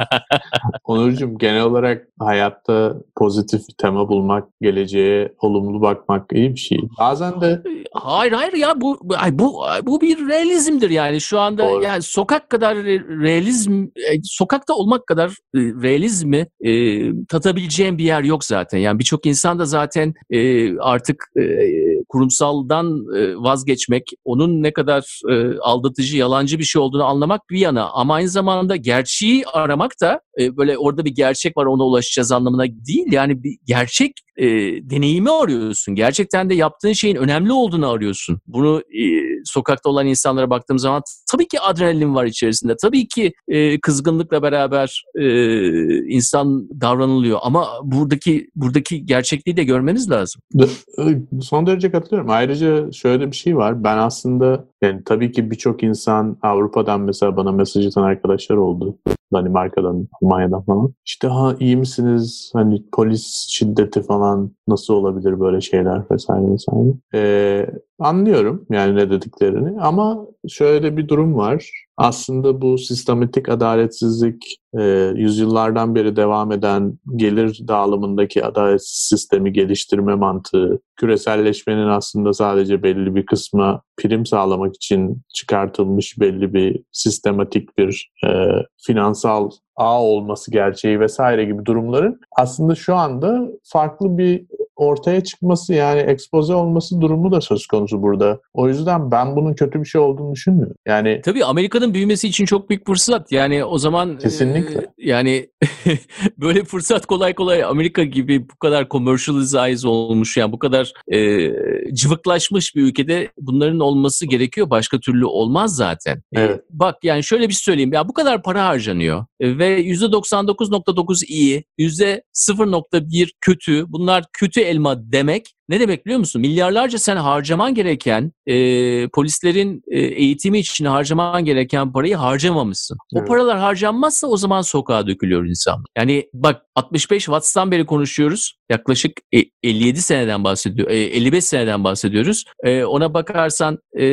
S1: Onurcuğum genel olarak hayatta pozitif bir tema bulmak, geleceğe olumlu bakmak iyi bir şey. Bazen de
S2: Hayır hayır ya bu ay bu bu bir realizmdir yani şu anda
S1: Doğru.
S2: yani sokak kadar re- realizm e, sokakta olmak kadar e, realizmi e, tatabileceğim bir yer yok zaten. Yani birçok insan da zaten e, artık e, kurumsaldan e, vazgeçmek, onun ne kadar e, aldatıcı, yalancı bir şey olduğunu anlamak bir yana ama aynı zamanda gerçeği aramak da e, böyle orada bir gerçek var ona ulaşacağız anlamına değil. Yani bir gerçek e, deneyimi arıyorsun. Gerçekten de yaptığın şeyin önemli olduğunu arıyorsun. Bunu e, sokakta olan insanlara baktığım zaman tabii ki adrenalin var içerisinde. Tabii ki e, kızgınlıkla beraber e, insan davranılıyor ama buradaki buradaki gerçekliği de görmeniz lazım.
S1: Son derece katılıyorum. Ayrıca şöyle bir şey var. Ben aslında yani tabii ki birçok insan Avrupa'dan mesela bana mesaj atan arkadaşlar oldu. Danimarka'dan, Almanya'dan falan. İşte ha iyi misiniz? Hani polis şiddeti falan nasıl olabilir böyle şeyler vesaire vesaire. Ee, anlıyorum yani ne dediklerini ama şöyle bir durum var. Aslında bu sistematik adaletsizlik e, yüzyıllardan beri devam eden gelir dağılımındaki adalet sistemi geliştirme mantığı, küreselleşmenin aslında sadece belli bir kısma prim sağlamak için çıkartılmış belli bir sistematik bir e, finansal ağ olması gerçeği vesaire gibi durumların aslında şu anda farklı bir ortaya çıkması yani ekspoze olması durumu da söz konusu burada. O yüzden ben bunun kötü bir şey olduğunu düşünmüyorum. Yani
S2: Tabii Amerika'nın büyümesi için çok büyük fırsat. Yani o zaman
S1: Kesinlikle.
S2: E, yani böyle fırsat kolay kolay Amerika gibi bu kadar commercialize olmuş yani bu kadar e, cıvıklaşmış bir ülkede bunların olması gerekiyor. Başka türlü olmaz zaten. E,
S1: Evet.
S2: bak yani şöyle bir şey söyleyeyim. Ya bu kadar para harcanıyor e, ve %99.9 iyi, %0.1 kötü. Bunlar kötü elma demek. Ne demek biliyor musun? Milyarlarca sen harcaman gereken e, polislerin e, eğitimi için harcaman gereken parayı harcamamışsın. O
S1: Evet.
S2: paralar harcanmazsa o zaman sokağa dökülüyor insan. Yani bak 65 Watts'tan beri konuşuyoruz. Yaklaşık e, 57 seneden bahsediyor. e, 55 seneden bahsediyoruz. E, ona bakarsan e,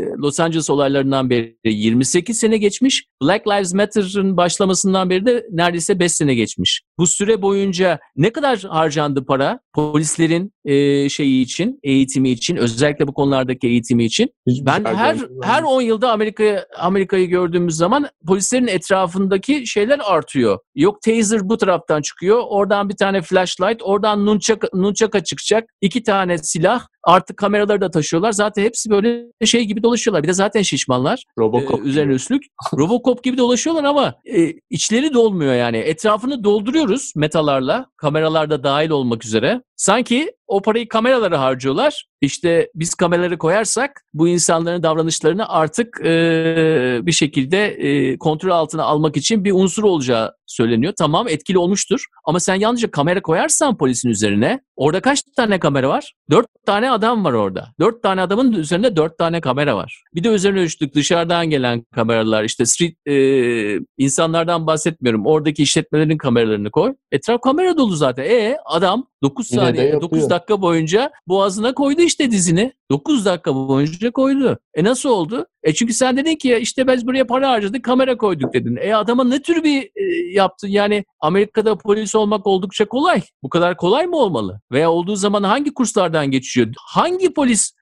S2: Los Angeles olaylarından beri 28 sene geçmiş. Black Lives Matter'ın başlamasından beri de neredeyse 5 sene geçmiş. Bu süre boyunca ne kadar harcandı para polislerin e, şeyi için, eğitimi için, özellikle bu konulardaki eğitimi için?
S1: hiçbir
S2: Ben
S1: şey
S2: her her 10 yılda Amerika'yı Amerika'yı gördüğümüz zaman polislerin etrafındaki şeyler artıyor. Yok taser bu taraftan çıkıyor. Oradan bir tane flashlight, oradan nunchak nunchaka çıkacak. iki tane silah. Artık kameraları da taşıyorlar. Zaten hepsi böyle şey gibi dolaşıyorlar. Bir de zaten şişmanlar.
S1: Robocop
S2: Ee, üzerine üstlük. Robocop gibi dolaşıyorlar ama e, içleri dolmuyor yani. Etrafını dolduruyoruz metalarla. Kameralar da dahil olmak üzere. Sanki o parayı kameralara harcıyorlar. İşte biz kameraları koyarsak bu insanların davranışlarını artık e, bir şekilde e, kontrol altına almak için bir unsur olacağı söyleniyor. Tamam etkili olmuştur ama sen yalnızca kamera koyarsan polisin üzerine orada kaç tane kamera var? Dört tane adam var orada. Dört tane adamın üzerinde dört tane kamera var. Bir de üzerine üstlük dışarıdan gelen kameralar işte street e, insanlardan bahsetmiyorum. Oradaki işletmelerin kameralarını koy. Etraf kamera dolu zaten. E adam 9
S1: Yine de
S2: saniye,
S1: yapıyor.
S2: 9 dakika boyunca boğazına koydu işte dizini. 9 dakika boyunca koydu. E nasıl oldu? E çünkü sen dedin ki ya işte biz buraya para harcadık kamera koyduk dedin. E adama ne tür bir e, yaptın? Yani Amerika'da polis olmak oldukça kolay. Bu kadar kolay mı olmalı? Veya olduğu zaman hangi kurslardan geçiyor? Hangi polis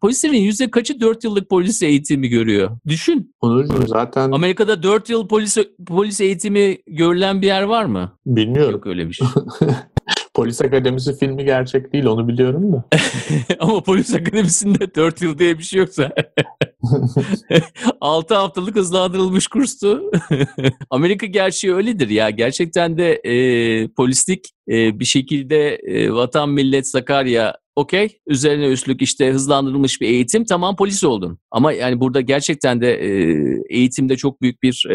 S2: polislerin yüzde kaçı 4 yıllık polis eğitimi görüyor? Düşün.
S1: Onurcuğum zaten
S2: Amerika'da 4 yıl polis polis eğitimi görülen bir yer var mı?
S1: bilmiyorum.
S2: Yok öyle bir şey.
S1: Polis Akademisi filmi gerçek değil onu biliyorum da.
S2: Ama Polis Akademisi'nde 4 yıl diye bir şey yoksa. 6 haftalık hızlandırılmış kurstu. Amerika gerçeği öyledir ya. Gerçekten de e, polislik e, bir şekilde e, vatan millet Sakarya okey üzerine üstlük işte hızlandırılmış bir eğitim tamam polis oldun. Ama yani burada gerçekten de eğitimde çok büyük bir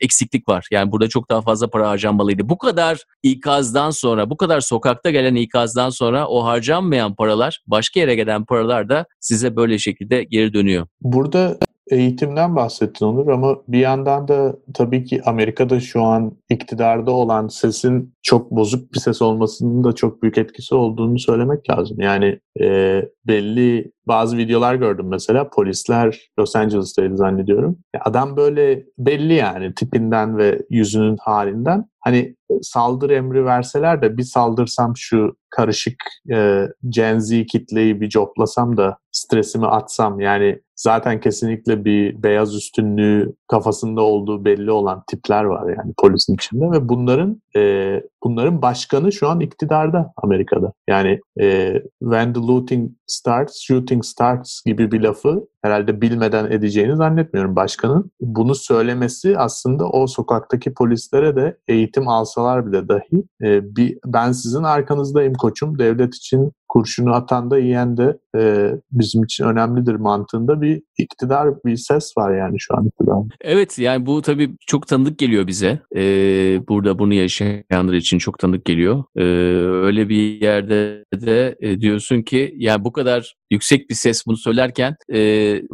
S2: eksiklik var. Yani burada çok daha fazla para harcanmalıydı. Bu kadar ikazdan sonra bu kadar sokakta gelen ikazdan sonra o harcanmayan paralar başka yere gelen paralar da size böyle şekilde geri dönüyor.
S1: Burada eğitimden bahsettin Onur ama bir yandan da tabii ki Amerika'da şu an iktidarda olan sesin çok bozuk bir ses olmasının da çok büyük etkisi olduğunu söylemek lazım. Yani e, belli bazı videolar gördüm mesela polisler Los Angeles'taydı zannediyorum. Adam böyle belli yani tipinden ve yüzünün halinden hani saldır emri verseler de bir saldırsam şu karışık e, Gen Z kitleyi bir coplasam da stresimi atsam yani zaten kesinlikle bir beyaz üstünlüğü kafasında olduğu belli olan tipler var yani polisin içinde ve bunların e, bunların başkanı şu an iktidarda Amerika'da. Yani e, when the looting starts, shooting starts gibi bir lafı herhalde bilmeden edeceğini zannetmiyorum başkanın. Bunu söylemesi aslında o sokaktaki polislere de eğitim alsalar bile dahi e, bir, ben sizin arkanızdayım koçum devlet için kurşunu atan da yiyen de e, bizim için önemlidir mantığında bir iktidar bir ses var yani şu an iktidar.
S2: Evet yani bu tabii çok tanıdık geliyor bize. Ee, burada bunu yaşayanlar için çok tanıdık geliyor. Ee, öyle bir yerde de e, diyorsun ki yani bu kadar yüksek bir ses bunu söylerken e,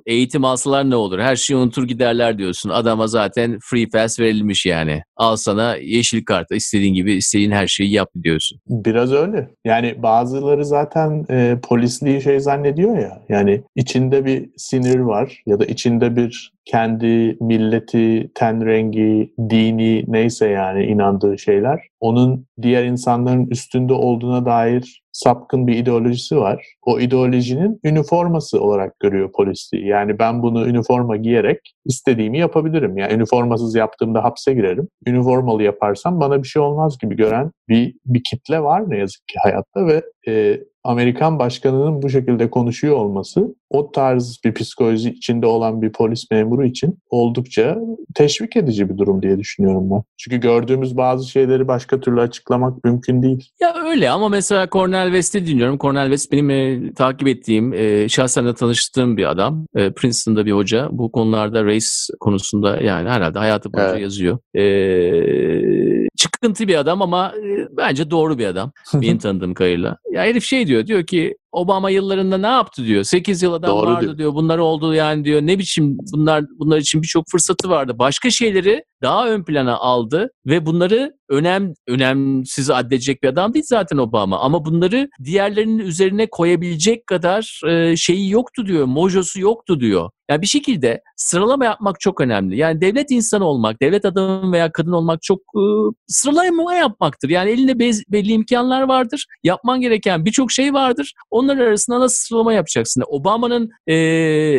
S2: eğitim alsalar ne olur? Her şeyi unutur giderler diyorsun. Adama zaten free pass verilmiş yani. Al sana yeşil kart istediğin gibi istediğin her şeyi yap diyorsun.
S1: Biraz öyle. Yani bazıları zaten e, polisliği şey zannediyor ya. Yani içinde bir sinir var ya da içinde bir kendi milleti, ten rengi, dini neyse yani inandığı şeyler onun diğer insanların üstünde olduğuna dair sapkın bir ideolojisi var. O ideolojinin üniforması olarak görüyor polisliği. Yani ben bunu üniforma giyerek istediğimi yapabilirim. Yani üniformasız yaptığımda hapse girerim. Üniformalı yaparsam bana bir şey olmaz gibi gören bir, bir kitle var ne yazık ki hayatta ve e, Amerikan başkanının bu şekilde konuşuyor olması o tarz bir psikoloji içinde olan bir polis memuru için oldukça teşvik edici bir durum diye düşünüyorum ben. Çünkü gördüğümüz bazı şeyleri başka türlü açıklamak mümkün değil.
S2: Ya öyle ama mesela Cornel West'i dinliyorum. Cornel West benim e, takip ettiğim, e, şahsen de tanıştığım bir adam. E, Princeton'da bir hoca. Bu konularda race konusunda yani herhalde hayatı boyunca evet. yazıyor. E, çıkıntı bir adam ama e, bence doğru bir adam. Benim tanıdığım kadarıyla. Ya herif şey diyor, diyor ki Obama yıllarında ne yaptı diyor. 8 yıl adam Doğru vardı diyor. diyor. Bunlar oldu yani diyor. Ne biçim bunlar bunlar için birçok fırsatı vardı. Başka şeyleri daha ön plana aldı ve bunları önem önemsiz addedecek bir adam değil zaten Obama ama bunları diğerlerinin üzerine koyabilecek kadar e, şeyi yoktu diyor. Mojosu yoktu diyor. Yani bir şekilde sıralama yapmak çok önemli. Yani devlet insanı olmak, devlet adamı veya kadın olmak çok e, sıralama yapmaktır. Yani elinde bez, belli imkanlar vardır. Yapman gereken birçok şey vardır. Onlar arasında nasıl sıralama yapacaksın? Obama'nın e,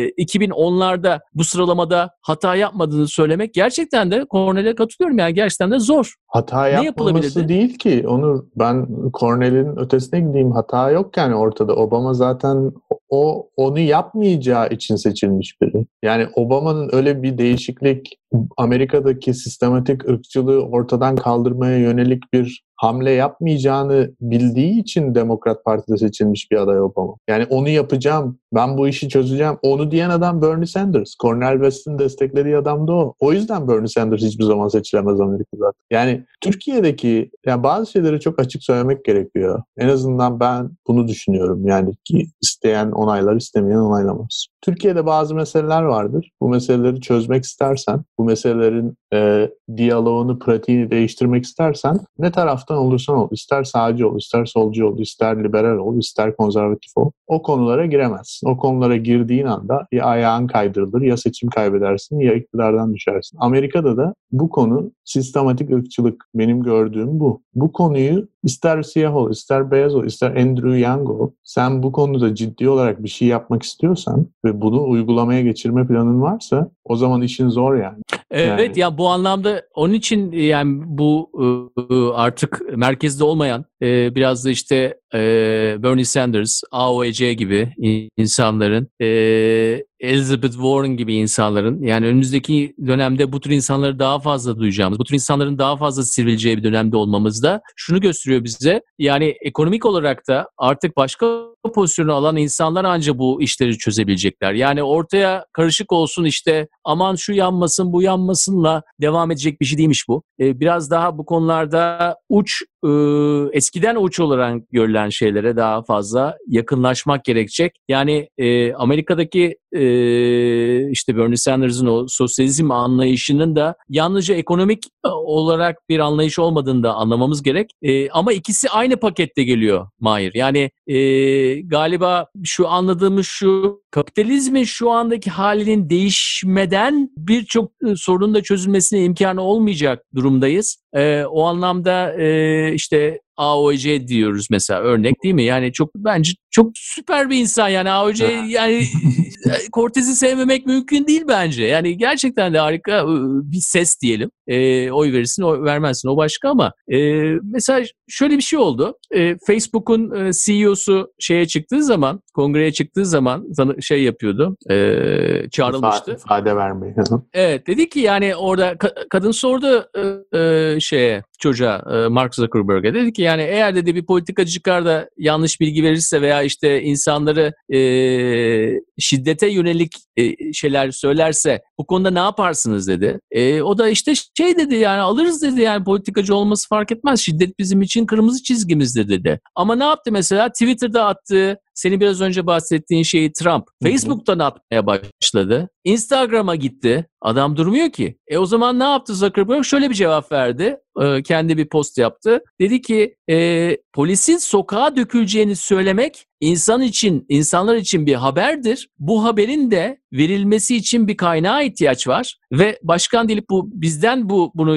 S2: 2010'larda bu sıralamada hata yapmadığını söylemek gerçekten de Cornel'e katılıyorum. Yani gerçekten de zor.
S1: Hata ne yapılması değil ki. Onu ben Cornel'in ötesine gideyim. Hata yok yani ortada. Obama zaten o onu yapmayacağı için seçilmiş biri. Yani Obama'nın öyle bir değişiklik Amerika'daki sistematik ırkçılığı ortadan kaldırmaya yönelik bir hamle yapmayacağını bildiği için Demokrat Parti'de seçilmiş bir aday Obama. Yani onu yapacağım, ben bu işi çözeceğim. Onu diyen adam Bernie Sanders. Cornel West'in desteklediği adam da o. O yüzden Bernie Sanders hiçbir zaman seçilemez Amerika'da. Yani Türkiye'deki yani bazı şeyleri çok açık söylemek gerekiyor. En azından ben bunu düşünüyorum. Yani ki isteyen onaylar, istemeyen onaylamaz. Türkiye'de bazı meseleler vardır. Bu meseleleri çözmek istersen, bu meselelerin e, diyaloğunu, pratiğini değiştirmek istersen ne taraftan olursan ol. ister sağcı ol, ister solcu ol, ister liberal ol, ister konservatif ol. o konulara giremezsin. O konulara girdiğin anda ya ayağın kaydırılır ya seçim kaybedersin ya iktidardan düşersin. Amerika'da da bu konu sistematik ırkçılık. Benim gördüğüm bu. Bu konuyu ister siyah ol, ister beyaz ol, ister Andrew Young ol. Sen bu konuda ciddi olarak bir şey yapmak istiyorsan ve bunu uygulamaya geçirme planın varsa o zaman işin zor yani.
S2: Evet yani. ya bu anlamda onun için yani bu artık merkezde olmayan biraz da işte Bernie Sanders, AOC gibi insanların Elizabeth Warren gibi insanların yani önümüzdeki dönemde bu tür insanları daha fazla duyacağımız, bu tür insanların daha fazla sivrileceği bir dönemde olmamızda şunu gösteriyor bize. Yani ekonomik olarak da artık başka pozisyonu alan insanlar ancak bu işleri çözebilecekler. Yani ortaya karışık olsun işte aman şu yanmasın bu yanmasınla devam edecek bir şey değilmiş bu. Ee, biraz daha bu konularda uç e, eskiden uç olarak görülen şeylere daha fazla yakınlaşmak gerekecek. Yani e, Amerika'daki e, işte Bernie Sanders'ın o sosyalizm anlayışının da yalnızca ekonomik olarak bir anlayış olmadığını da anlamamız gerek. E, ama ikisi aynı pakette geliyor Mahir. Yani e, galiba şu anladığımız şu kapitalizmin şu andaki halinin değişmeden birçok sorunun da çözülmesine imkanı olmayacak durumdayız. E, o anlamda e, işte AOC diyoruz mesela örnek değil mi? Yani çok bence çok süper bir insan yani AOC yani Cortez'i sevmemek mümkün değil bence. Yani gerçekten de harika bir ses diyelim. E, oy verirsin, oy vermezsin o başka ama e, mesela şöyle bir şey oldu. E, Facebook'un e, CEO'su şeye çıktığı zaman, kongreye çıktığı zaman şey yapıyordu. E, çağrılmıştı.
S1: İfade vermeyi.
S2: evet dedi ki yani orada ka- kadın sordu e, e, şeye çocuğa e, Mark Zuckerberg'e dedi ki yani eğer dedi bir politikacı çıkar da yanlış bilgi verirse veya işte insanları e, şiddete yönelik e, şeyler söylerse bu konuda ne yaparsınız dedi. E, o da işte şey dedi yani alırız dedi yani politikacı olması fark etmez. Şiddet bizim için kırmızı çizgimizdir dedi. Ama ne yaptı mesela Twitter'da attığı seni biraz önce bahsettiğin şeyi Trump Facebook'tan atmaya başladı. Instagram'a gitti. Adam durmuyor ki. E o zaman ne yaptı Zuckerberg? Şöyle bir cevap verdi. E, kendi bir post yaptı. Dedi ki e, polisin sokağa döküleceğini söylemek insan için, insanlar için bir haberdir. Bu haberin de verilmesi için bir kaynağa ihtiyaç var ve başkan Dilip bu bizden bu bunu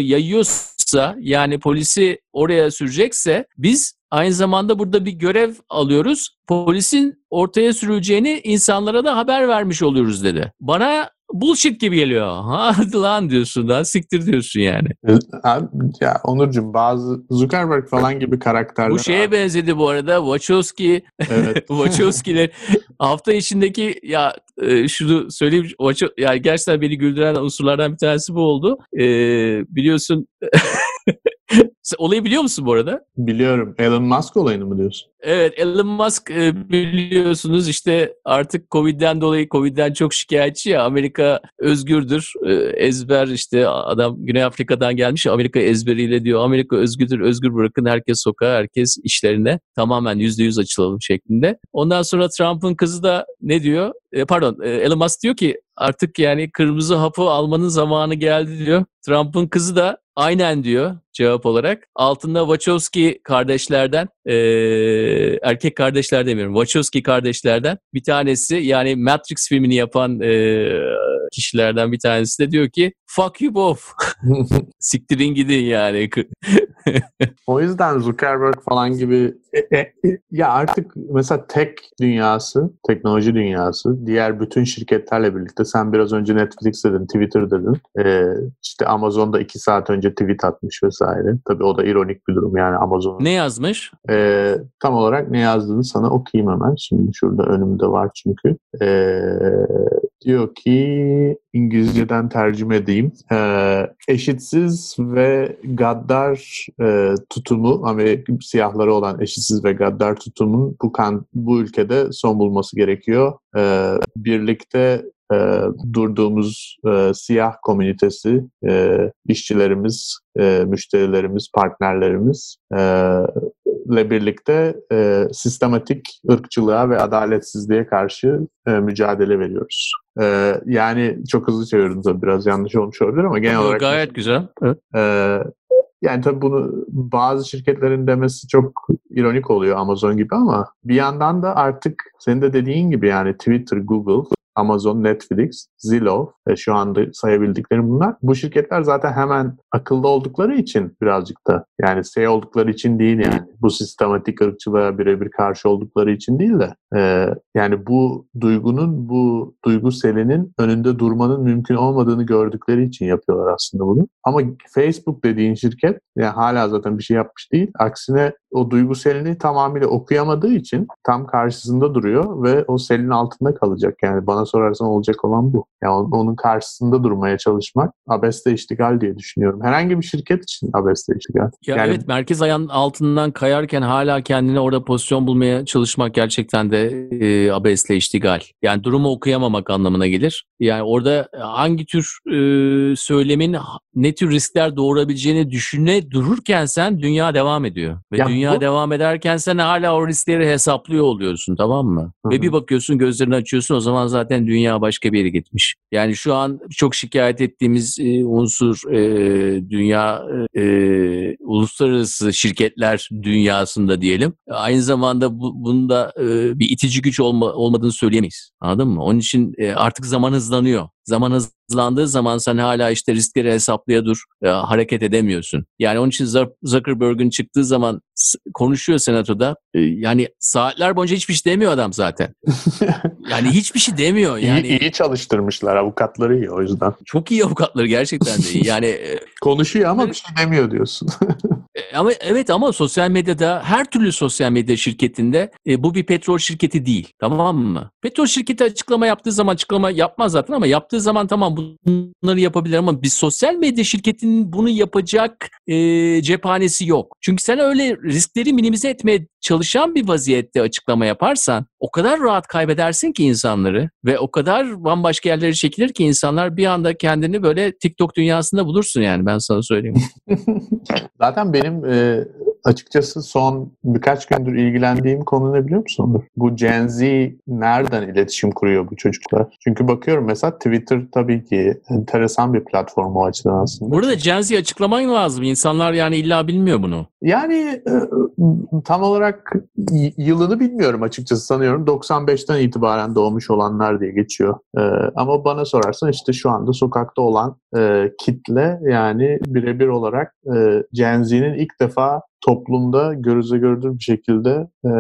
S2: yayıyorsa yani polisi oraya sürecekse biz aynı zamanda burada bir görev alıyoruz. Polisin ortaya sürüleceğini insanlara da haber vermiş oluyoruz dedi. Bana bullshit gibi geliyor. Hadi lan diyorsun da siktir diyorsun yani.
S1: Abi, ya Onurcuğum bazı Zuckerberg falan gibi karakterler.
S2: Bu şeye abi. benzedi bu arada. Wachowski. Evet. Wachowski'ler hafta içindeki ya e, şunu söyleyeyim. Wachow, yani gerçekten beni güldüren unsurlardan bir tanesi bu oldu. E, biliyorsun Olayı biliyor musun bu arada?
S1: Biliyorum. Elon Musk olayını mı diyorsun?
S2: Evet Elon Musk e, biliyorsunuz işte artık Covid'den dolayı Covid'den çok şikayetçi ya Amerika özgürdür. E, ezber işte adam Güney Afrika'dan gelmiş Amerika ezberiyle diyor Amerika özgürdür özgür bırakın herkes sokağa herkes işlerine tamamen yüzde yüz açılalım şeklinde. Ondan sonra Trump'ın kızı da ne diyor? E, pardon Elon Musk diyor ki artık yani kırmızı hapı almanın zamanı geldi diyor. Trump'ın kızı da aynen diyor cevap olarak. Altında Wachowski kardeşlerden, e, erkek kardeşler demiyorum, Wachowski kardeşlerden bir tanesi yani Matrix filmini yapan e, kişilerden bir tanesi de diyor ki fuck you both. Siktirin gidin yani.
S1: o yüzden Zuckerberg falan gibi e, e, ya artık mesela tek dünyası, teknoloji dünyası diğer bütün şirketlerle birlikte sen biraz önce Netflix dedin, Twitter dedin. E, işte Amazon'da iki saat önce tweet atmış vesaire. Tabii o da ironik bir durum yani Amazon.
S2: Ne yazmış?
S1: E, tam olarak ne yazdığını sana okuyayım hemen. Şimdi şurada önümde var çünkü. E, diyor ki İngilizceden tercüme edeyim. E, eşitsiz ve gaddar e, tutumu, Amerika siyahları olan eşitsiz ve gaddar tutumun bu kan bu ülkede son bulması gerekiyor. E, birlikte e, durduğumuz e, siyah komünitesi, e, işçilerimiz, e, müşterilerimiz, partnerlerimiz e, ile birlikte e, sistematik ırkçılığa ve adaletsizliğe karşı e, mücadele veriyoruz. E, yani çok hızlı çevirdim tabii biraz yanlış olmuş olabilir ama genel olarak...
S2: Gayet güzel. Evet.
S1: E, Yani tabii bunu bazı şirketlerin demesi çok ironik oluyor Amazon gibi ama bir yandan da artık senin de dediğin gibi yani Twitter, Google Amazon, Netflix, Zillow ve şu anda sayabildiklerim bunlar. Bu şirketler zaten hemen akıllı oldukları için birazcık da yani şey oldukları için değil yani bu sistematik ırkçılığa birebir karşı oldukları için değil de e, yani bu duygunun bu duygu selinin önünde durmanın mümkün olmadığını gördükleri için yapıyorlar aslında bunu. Ama Facebook dediğin şirket yani hala zaten bir şey yapmış değil. Aksine o duygu selini tamamıyla okuyamadığı için tam karşısında duruyor ve o selin altında kalacak. Yani bana sorarsan olacak olan bu. Yani onun karşısında durmaya çalışmak abeste iştigal diye düşünüyorum. Herhangi bir şirket için abeste iştigal.
S2: Ya yani, evet merkez ayağının altından kayarken hala kendine orada pozisyon bulmaya çalışmak gerçekten de e, abesle iştigal. Yani durumu okuyamamak anlamına gelir. Yani orada hangi tür e, söylemin ne tür riskler doğurabileceğini düşüne dururken sen dünya devam ediyor. Ve ya dünya bu... devam ederken sen hala o riskleri hesaplıyor oluyorsun tamam mı? Hı-hı. Ve bir bakıyorsun gözlerini açıyorsun o zaman zaten dünya başka bir yere gitmiş. Yani şu an çok şikayet ettiğimiz e, unsur e, dünya e, uluslararası şirketler dünyasında diyelim. Aynı zamanda bu, bunda e, bir itici güç olma, olmadığını söyleyemeyiz. Anladın mı? Onun için e, artık zaman hızlanıyor. Zaman hızlandığı zaman sen hala işte riskleri hesaplaya dur, e, hareket edemiyorsun. Yani onun için Zuckerberg'ün çıktığı zaman konuşuyor senatoda. E, yani saatler boyunca hiçbir şey demiyor adam zaten. yani hiçbir şey demiyor. Yani
S1: iyi, iyi çalıştırmışlar avukatları iyi o yüzden.
S2: Çok iyi avukatları gerçekten de iyi. Yani e,
S1: konuşuyor ama bir şey demiyor diyorsun.
S2: Ama evet ama sosyal medyada her türlü sosyal medya şirketinde e, bu bir petrol şirketi değil. Tamam mı? Petrol şirketi açıklama yaptığı zaman açıklama yapmaz zaten ama yaptığı zaman tamam bunları yapabilir ama bir sosyal medya şirketinin bunu yapacak e, cephanesi yok. Çünkü sen öyle riskleri minimize etmeye çalışan bir vaziyette açıklama yaparsan o kadar rahat kaybedersin ki insanları ve o kadar bambaşka yerlere çekilir ki insanlar bir anda kendini böyle TikTok dünyasında bulursun yani ben sana söyleyeyim.
S1: Zaten benim e, açıkçası son birkaç gündür ilgilendiğim konu ne biliyor musun? Bu Gen Z nereden iletişim kuruyor bu çocuklar? Çünkü bakıyorum mesela Twitter tabii ki enteresan bir platform o açıdan aslında.
S2: Burada Gen Z açıklaman lazım. İnsanlar yani illa bilmiyor bunu.
S1: Yani e, tam olarak yılını bilmiyorum açıkçası sanıyorum. 95'ten itibaren doğmuş olanlar diye geçiyor. E, ama bana sorarsan işte şu anda sokakta olan e, kitle yani birebir olarak Gen Z'nin ilk defa toplumda görüze görülür bir şekilde e,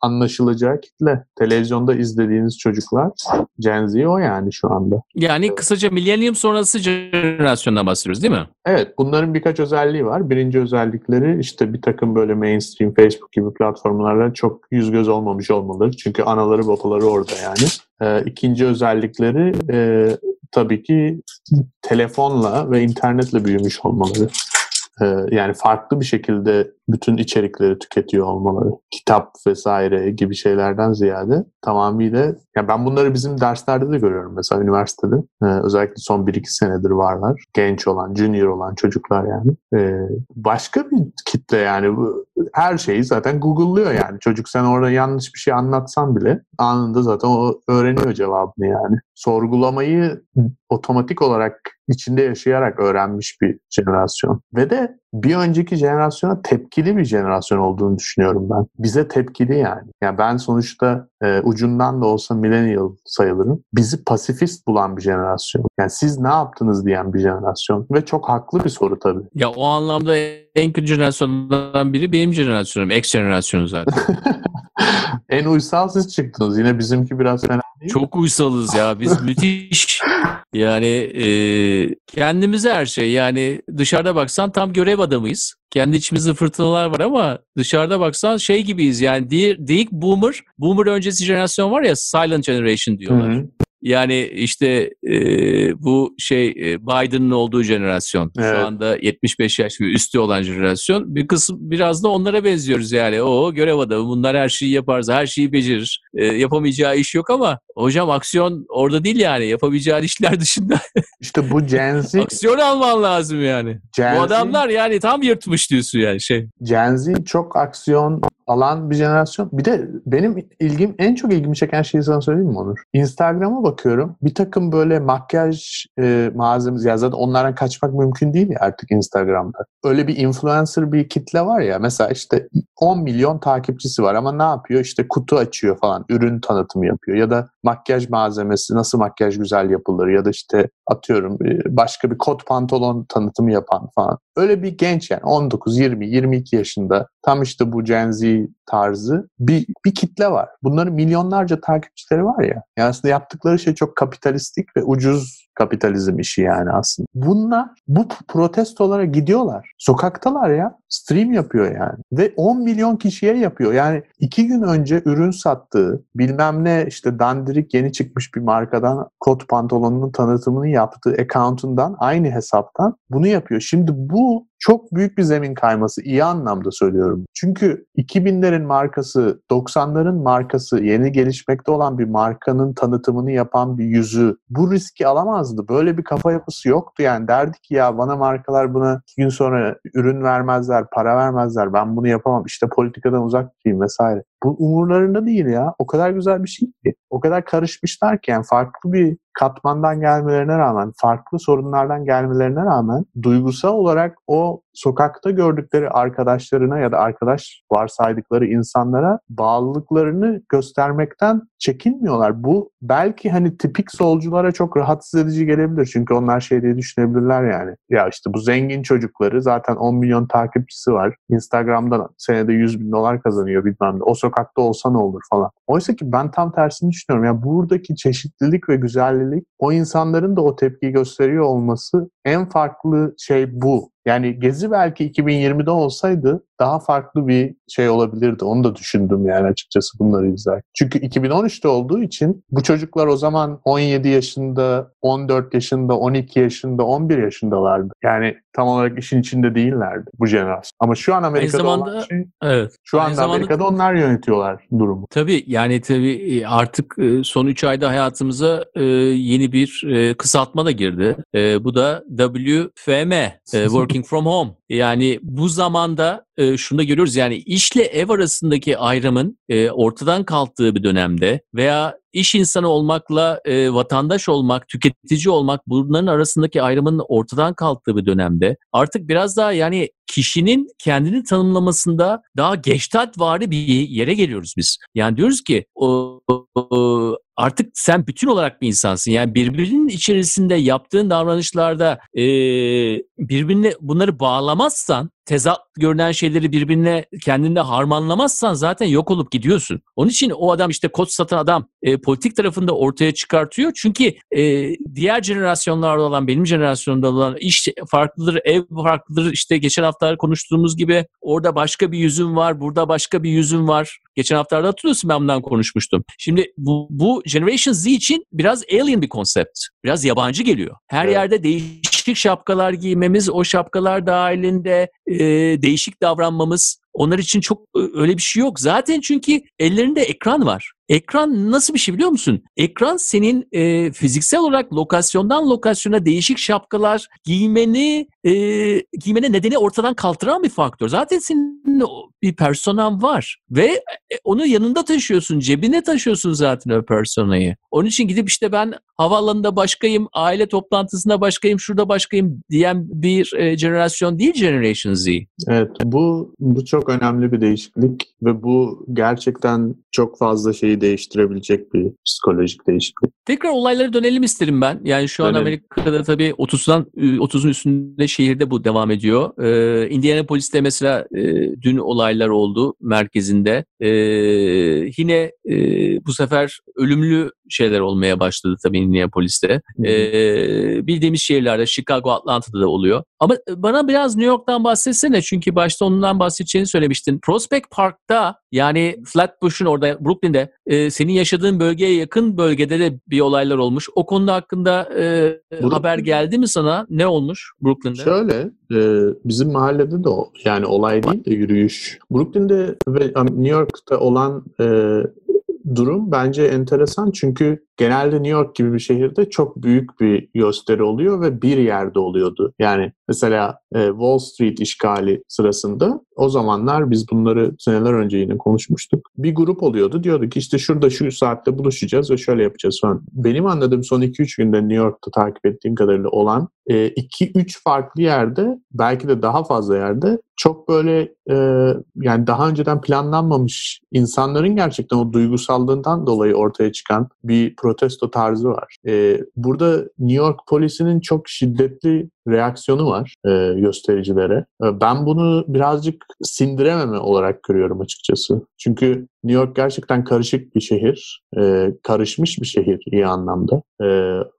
S1: anlaşılacağı kitle. Televizyonda izlediğiniz çocuklar Gen Z o yani şu anda.
S2: Yani kısaca millennium sonrası jenerasyondan bahsediyoruz değil mi?
S1: Evet bunların birkaç özelliği var. Birinci özellikleri işte bir takım böyle mainstream Facebook gibi platformlarla çok yüz göz olmamış olmaları. Çünkü anaları babaları orada yani. E, ikinci özellikleri e, tabii ki telefonla ve internetle büyümüş olmaları. Ee, yani farklı bir şekilde bütün içerikleri tüketiyor olmaları, kitap vesaire gibi şeylerden ziyade tamamıyla ya ben bunları bizim derslerde de görüyorum mesela üniversitede. Ee, özellikle son 1-2 senedir varlar. Genç olan, junior olan çocuklar yani. Ee, başka bir kitle yani bu her şeyi zaten Google'lıyor yani. Çocuk sen orada yanlış bir şey anlatsan bile anında zaten o öğreniyor cevabını yani. Sorgulamayı otomatik olarak içinde yaşayarak öğrenmiş bir jenerasyon. Ve de bir önceki jenerasyona tepkili bir jenerasyon olduğunu düşünüyorum ben. Bize tepkili yani. Yani ben sonuçta e, ucundan da olsa millennial sayılırım. Bizi pasifist bulan bir jenerasyon. Yani siz ne yaptınız diyen bir jenerasyon. Ve çok haklı bir soru tabii.
S2: Ya o anlamda en kötü jenerasyonlardan biri benim jenerasyonum. X jenerasyonu zaten.
S1: en uysal siz çıktınız. Yine bizimki biraz fena
S2: değil Çok uysalız ya. Biz müthiş. Yani e, kendimize her şey. Yani dışarıda baksan tam görev adamıyız. Kendi içimizde fırtınalar var ama dışarıda baksan şey gibiyiz. Yani değil boomer, boomer öncesi jenerasyon var ya silent generation diyorlar. Hı hı. Yani işte e, bu şey e, Biden'ın olduğu jenerasyon. Evet. Şu anda 75 yaş ve üstü olan jenerasyon. Bir kısım biraz da onlara benziyoruz yani. O görev adamı bunlar her şeyi yaparız, her şeyi becerir. E, yapamayacağı iş yok ama hocam aksiyon orada değil yani yapabileceğin işler dışında.
S1: İşte bu Gen Z.
S2: aksiyon alman lazım yani.
S1: Gen
S2: Bu adamlar yani tam yırtmış diyorsun yani şey.
S1: Gen Z çok aksiyon alan bir jenerasyon. Bir de benim ilgim en çok ilgimi çeken şeyi sana söyleyeyim mi Onur? Instagram'a bakıyorum. Bir takım böyle makyaj e, malzemesi ya zaten onlardan kaçmak mümkün değil ya artık Instagram'da. Öyle bir influencer bir kitle var ya mesela işte 10 milyon takipçisi var ama ne yapıyor? İşte kutu açıyor falan. Ürün tanıtımı yapıyor ya da makyaj malzemesi nasıl makyaj güzel yapılır ya da işte atıyorum e, başka bir kot pantolon tanıtımı yapan falan. Öyle bir genç yani 19, 20, 22 yaşında tam işte bu Gen Z tarzı bir, bir kitle var. Bunların milyonlarca takipçileri var ya. Yani aslında yaptıkları şey çok kapitalistik ve ucuz kapitalizm işi yani aslında. Bunlar bu protestolara gidiyorlar. Sokaktalar ya. Stream yapıyor yani. Ve 10 milyon kişiye yapıyor. Yani iki gün önce ürün sattığı bilmem ne işte dandirik yeni çıkmış bir markadan kot pantolonunun tanıtımını yaptığı account'undan aynı hesaptan bunu yapıyor. Şimdi bu çok büyük bir zemin kayması iyi anlamda söylüyorum. Çünkü 2000'lerin markası, 90'ların markası, yeni gelişmekte olan bir markanın tanıtımını yapan bir yüzü bu riski alamazdı. Böyle bir kafa yapısı yoktu yani. Derdi ki ya bana markalar buna iki gün sonra ürün vermezler, para vermezler. Ben bunu yapamam. İşte politikadan uzak tutayım vesaire. Bu umurlarında değil ya. O kadar güzel bir şey ki. O kadar karışmışlar ki yani farklı bir katmandan gelmelerine rağmen, farklı sorunlardan gelmelerine rağmen duygusal olarak o sokakta gördükleri arkadaşlarına ya da arkadaş varsaydıkları insanlara bağlılıklarını göstermekten çekinmiyorlar. Bu belki hani tipik solculara çok rahatsız edici gelebilir. Çünkü onlar şey diye düşünebilirler yani. Ya işte bu zengin çocukları zaten 10 milyon takipçisi var. Instagram'dan senede 100 bin dolar kazanıyor bilmem ne. O sokakta olsa ne olur falan. Oysa ki ben tam tersini düşünüyorum. Yani buradaki çeşitlilik ve güzellik o insanların da o tepkiyi gösteriyor olması en farklı şey bu. Yani Gezi belki 2020'de olsaydı daha farklı bir şey olabilirdi. Onu da düşündüm yani açıkçası bunları izlerken. Çünkü 2013'te olduğu için bu çocuklar o zaman 17 yaşında, 14 yaşında, 12 yaşında, 11 yaşındalardı. Yani tam olarak işin içinde değillerdi bu jenerasyon. Ama şu an Amerika'da
S2: zamanda-
S1: olan şey,
S2: Evet.
S1: şu
S2: Aynı
S1: anda
S2: zamanda-
S1: Amerika'da onlar yönetiyorlar durumu.
S2: Tabii yani tabii e, artık e, son 3 ayda hayatımıza e, yeni bir kısaltma da girdi. Bu da WFM, Working From Home. Yani bu zamanda e, şunu da görüyoruz yani işle ev arasındaki ayrımın e, ortadan kalktığı bir dönemde veya iş insanı olmakla e, vatandaş olmak, tüketici olmak bunların arasındaki ayrımın ortadan kalktığı bir dönemde artık biraz daha yani kişinin kendini tanımlamasında daha geçtatvari bir yere geliyoruz biz. Yani diyoruz ki o, o- artık sen bütün olarak bir insansın. Yani birbirinin içerisinde yaptığın davranışlarda e, birbirine bunları bağlamazsan tezat görünen şeyleri birbirine kendinde harmanlamazsan zaten yok olup gidiyorsun. Onun için o adam işte kod satan adam e, politik tarafında ortaya çıkartıyor. Çünkü e, diğer jenerasyonlarda olan benim jenerasyonda olan iş farklıdır, ev farklıdır. İşte geçen hafta konuştuğumuz gibi orada başka bir yüzüm var, burada başka bir yüzüm var. Geçen haftalarda hatırlıyorsun ben bundan konuşmuştum. Şimdi bu, bu Generation Z için biraz alien bir konsept. Biraz yabancı geliyor. Her
S1: Evet.
S2: yerde değişik şapkalar giymemiz, o şapkalar dahilinde e, değişik davranmamız onlar için çok öyle bir şey yok. Zaten çünkü ellerinde ekran var. Ekran nasıl bir şey biliyor musun? Ekran senin e, fiziksel olarak lokasyondan lokasyona değişik şapkalar giymeni e, giymene nedeni ortadan kaldıran bir faktör. Zaten senin bir personan var ve e, onu yanında taşıyorsun, cebine taşıyorsun zaten o personayı. Onun için gidip işte ben havaalanında başkayım, aile toplantısında başkayım, şurada başkayım diyen bir e, jenerasyon değil Generation Z.
S1: Evet, bu bu çok önemli bir değişiklik ve bu gerçekten çok fazla şeyi değiştirebilecek bir psikolojik değişiklik.
S2: Tekrar olaylara dönelim isterim ben. Yani şu an
S1: Dönelim.
S2: Amerika'da tabii 30'dan 30'un üstünde şehirde bu devam ediyor. Ee, Indianapolis'te mesela e, dün olaylar oldu merkezinde. Ee, yine e, bu sefer ölümlü şeyler olmaya başladı tabii Indianapolis'te. Ee, bildiğimiz şehirlerde Chicago, Atlanta'da da oluyor. Ama bana biraz New York'tan bahsetsene çünkü başta ondan bahsedeceğini söylemiştin. Prospect Park'ta yani Flatbush'un orada Brooklyn'de e, senin yaşadığın bölgeye yakın bölgede de bir olaylar olmuş. O konuda hakkında e,
S1: Brooklyn-
S2: haber geldi mi sana? Ne olmuş Brooklyn'de?
S1: Şöyle, e, bizim mahallede de o, yani olay değil de yürüyüş. Brooklyn'de ve New York'ta olan e, durum bence enteresan çünkü genelde New York gibi bir şehirde çok büyük bir gösteri oluyor ve bir yerde oluyordu. Yani mesela e, Wall Street işgali sırasında o zamanlar biz bunları seneler önce yine konuşmuştuk. Bir grup oluyordu. Diyorduk işte şurada şu saatte buluşacağız ve şöyle yapacağız falan. Benim anladığım son 2-3 günde New York'ta takip ettiğim kadarıyla olan 2-3 e, farklı yerde belki de daha fazla yerde çok böyle e, yani daha önceden planlanmamış insanların gerçekten o duygusallığından dolayı ortaya çıkan bir protesto tarzı var. E, burada New York polisinin çok şiddetli reaksiyonu var e, göstericilere. E, ben bunu birazcık sindirememe olarak görüyorum açıkçası. Çünkü New York gerçekten karışık bir şehir, e, karışmış bir şehir iyi anlamda e,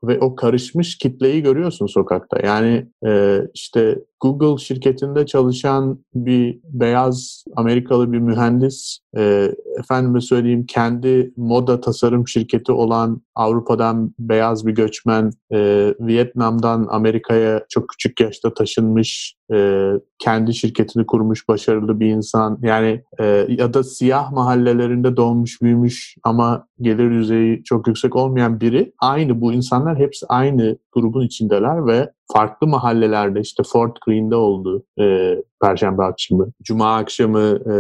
S1: ve o karışmış kitleyi görüyorsun sokakta. Yani e, işte Google şirketinde çalışan bir beyaz Amerikalı bir mühendis, e, efendime söyleyeyim kendi moda tasarım şirketi olan Avrupa'dan beyaz bir göçmen, e, Vietnam'dan Amerika'ya çok küçük yaşta taşınmış, e, kendi şirketini kurmuş başarılı bir insan. Yani e, ya da siyah mahallelerinde doğmuş büyümüş ama gelir düzeyi çok yüksek olmayan biri. Aynı bu insanlar hepsi aynı grubun içindeler ve farklı mahallelerde işte Fort Green'de oldu e, Perşembe akşamı. Cuma akşamı e,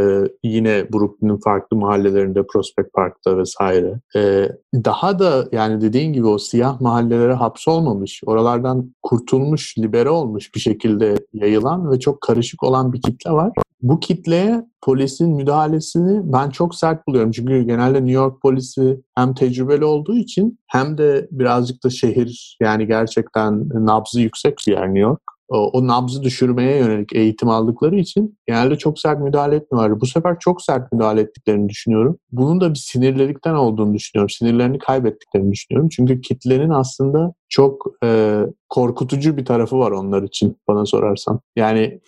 S1: yine Brooklyn'in farklı mahallelerinde Prospect Park'ta vesaire. E, daha da yani dediğin gibi o siyah mahallelere hapsolmamış, oralardan kurtulmuş, libere olmuş bir şekilde yayılan ve çok karışık olan bir kitle var. Bu kitleye polisin müdahalesini ben çok sert buluyorum. Çünkü genelde New York polisi hem tecrübeli olduğu için hem de birazcık da şehir yani gerçekten nabzı yüksek bir yer New York o, o nabzı düşürmeye yönelik eğitim aldıkları için genelde çok sert müdahale etmiyorlar. Bu sefer çok sert müdahale ettiklerini düşünüyorum. Bunun da bir sinirlilikten olduğunu düşünüyorum. Sinirlerini kaybettiklerini düşünüyorum. Çünkü kitlenin aslında çok e, korkutucu bir tarafı var onlar için bana sorarsan. Yani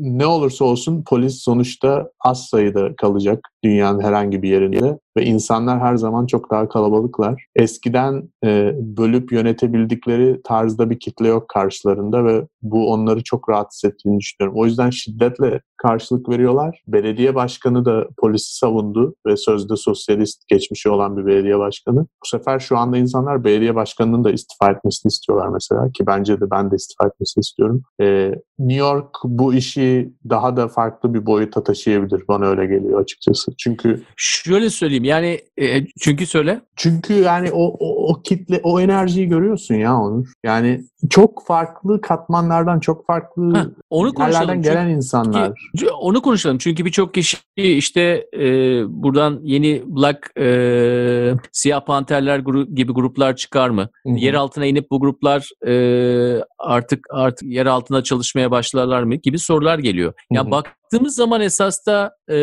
S1: ne olursa olsun polis sonuçta az sayıda kalacak dünyanın herhangi bir yerinde ve insanlar her zaman çok daha kalabalıklar. Eskiden e, bölüp yönetebildikleri tarzda bir kitle yok karşılarında ve bu onları çok rahatsız ettiğini düşünüyorum. O yüzden şiddetle karşılık veriyorlar. Belediye başkanı da polisi savundu ve sözde sosyalist geçmişi olan bir belediye başkanı. Bu sefer şu anda insanlar belediye başkanının da istifa etmesini istiyorlar mesela ki bence de ben de istifa etmesini istiyorum. Ee, New York bu işi daha da farklı bir boyuta taşıyabilir. Bana öyle geliyor açıkçası. Çünkü
S2: şöyle söyleyeyim yani e, çünkü söyle.
S1: Çünkü yani o, o, o kitle o enerjiyi görüyorsun ya Onur. Yani çok farklı katmanlardan çok farklı Heh, onu yerlerden gelen çünkü, insanlar.
S2: Onu konuşalım çünkü birçok kişi işte e, buradan yeni Black e, Siyah Panterler gru, gibi gruplar çıkar mı? Hı-hı. Yer altına inip bu gruplar e, artık artık yer altında çalışmaya başlarlar mı gibi sorular geliyor. Ya yani baktığımız zaman esas da e,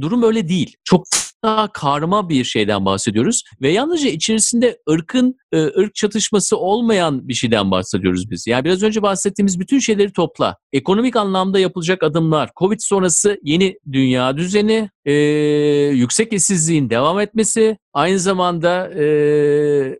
S2: durum öyle değil. Çok daha karma bir şeyden bahsediyoruz ve yalnızca içerisinde ırkın ırk çatışması olmayan bir şeyden bahsediyoruz biz. Yani biraz önce bahsettiğimiz bütün şeyleri topla. Ekonomik anlamda yapılacak adımlar, Covid sonrası yeni dünya düzeni, e, yüksek işsizliğin devam etmesi, aynı zamanda e,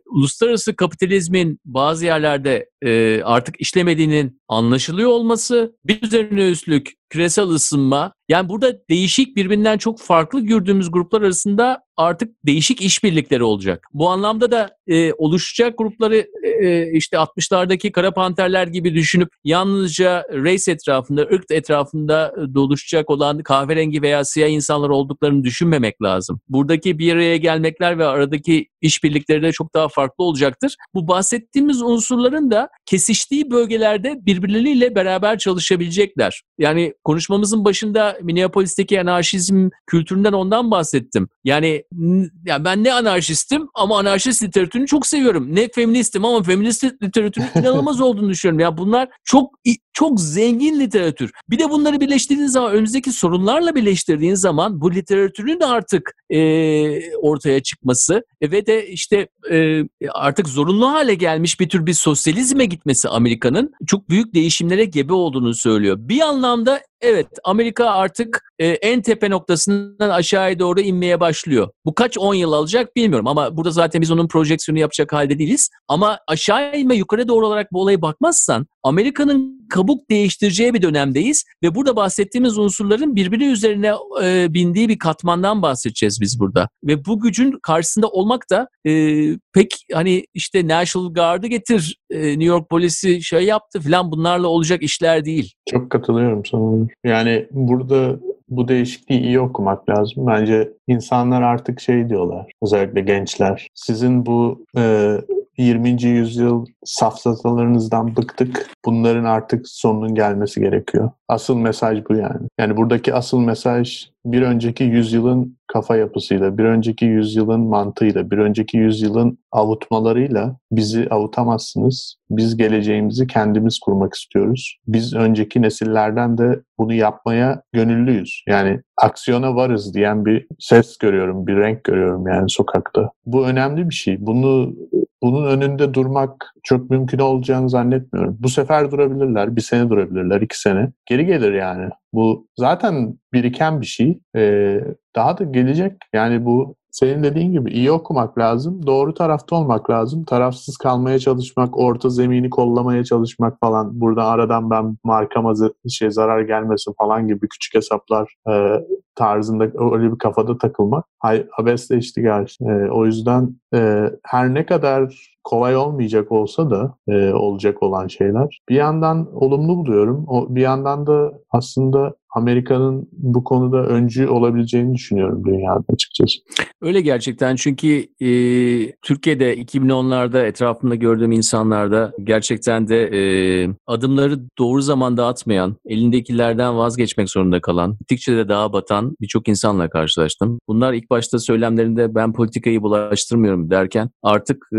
S2: uluslararası kapitalizmin bazı yerlerde e, artık işlemediğinin anlaşılıyor olması, bir üzerine üstlük küresel ısınma. Yani burada değişik birbirinden çok farklı gördüğümüz gruplar arasında artık değişik işbirlikleri olacak. Bu anlamda da e, oluşacak grupları e, e işte 60'lardaki Kara Panterler gibi düşünüp yalnızca race etrafında, ırk etrafında doluşacak olan kahverengi veya siyah insanlar olduklarını düşünmemek lazım. Buradaki bir araya gelmekler ve aradaki işbirlikleri de çok daha farklı olacaktır. Bu bahsettiğimiz unsurların da kesiştiği bölgelerde birbirleriyle beraber çalışabilecekler. Yani konuşmamızın başında Minneapolis'teki anarşizm kültüründen ondan bahsettim. Yani ya ben ne anarşistim ama anarşist literatürünü çok seviyorum. Ne feministim ama feminist literatürün inanılmaz olduğunu düşünüyorum. Ya bunlar çok çok zengin literatür. Bir de bunları birleştirdiğiniz zaman önümüzdeki sorunlarla birleştirdiğiniz zaman bu literatürün de artık e, ortaya çıkması ve de işte e, artık zorunlu hale gelmiş bir tür bir sosyalizme gitmesi Amerika'nın çok büyük değişimlere gebe olduğunu söylüyor. Bir anlamda evet Amerika artık e, en tepe noktasından aşağıya doğru inmeye başlıyor. Bu kaç 10 yıl alacak bilmiyorum ama burada zaten biz onun projeksiyonu yapacak halde değiliz. Ama aşağı inme yukarı doğru olarak bu olaya bakmazsan Amerika'nın kabuk değiştireceği bir dönemdeyiz ve burada bahsettiğimiz unsurların birbiri üzerine e, bindiği bir katmandan bahsedeceğiz biz burada. Ve bu gücün karşısında olmak da e, pek hani işte National Guard'ı getir, e, New York polisi şey yaptı falan bunlarla olacak işler değil.
S1: Çok katılıyorum sana. Yani burada bu değişikliği iyi okumak lazım. Bence insanlar artık şey diyorlar, özellikle gençler. Sizin bu e, 20. yüzyıl safsatalarınızdan bıktık. Bunların artık sonunun gelmesi gerekiyor. Asıl mesaj bu yani. Yani buradaki asıl mesaj bir önceki yüzyılın kafa yapısıyla, bir önceki yüzyılın mantığıyla, bir önceki yüzyılın avutmalarıyla bizi avutamazsınız. Biz geleceğimizi kendimiz kurmak istiyoruz. Biz önceki nesillerden de bunu yapmaya gönüllüyüz. Yani aksiyona varız diyen bir ses görüyorum, bir renk görüyorum yani sokakta. Bu önemli bir şey. Bunu bunun önünde durmak çok mümkün olacağını zannetmiyorum. Bu sefer durabilirler, bir sene durabilirler, iki sene. Geri gelir yani. Bu zaten biriken bir şey. Ee, daha da gelecek. Yani bu senin dediğin gibi iyi okumak lazım. Doğru tarafta olmak lazım. Tarafsız kalmaya çalışmak, orta zemini kollamaya çalışmak falan. Burada aradan ben markama şey zarar gelmesin falan gibi küçük hesaplar e, tarzında öyle bir kafada takılmak. Abesle iştigal. E, o yüzden e, her ne kadar kolay olmayacak olsa da e, olacak olan şeyler. Bir yandan olumlu buluyorum. O, bir yandan da aslında Amerika'nın bu konuda öncü olabileceğini düşünüyorum dünyada açıkçası.
S2: Öyle gerçekten çünkü e, Türkiye'de 2010'larda etrafımda gördüğüm insanlarda gerçekten de e, adımları doğru zamanda atmayan, elindekilerden vazgeçmek zorunda kalan, gittikçe de daha batan birçok insanla karşılaştım. Bunlar ilk başta söylemlerinde ben politikayı bulaştırmıyorum derken artık e,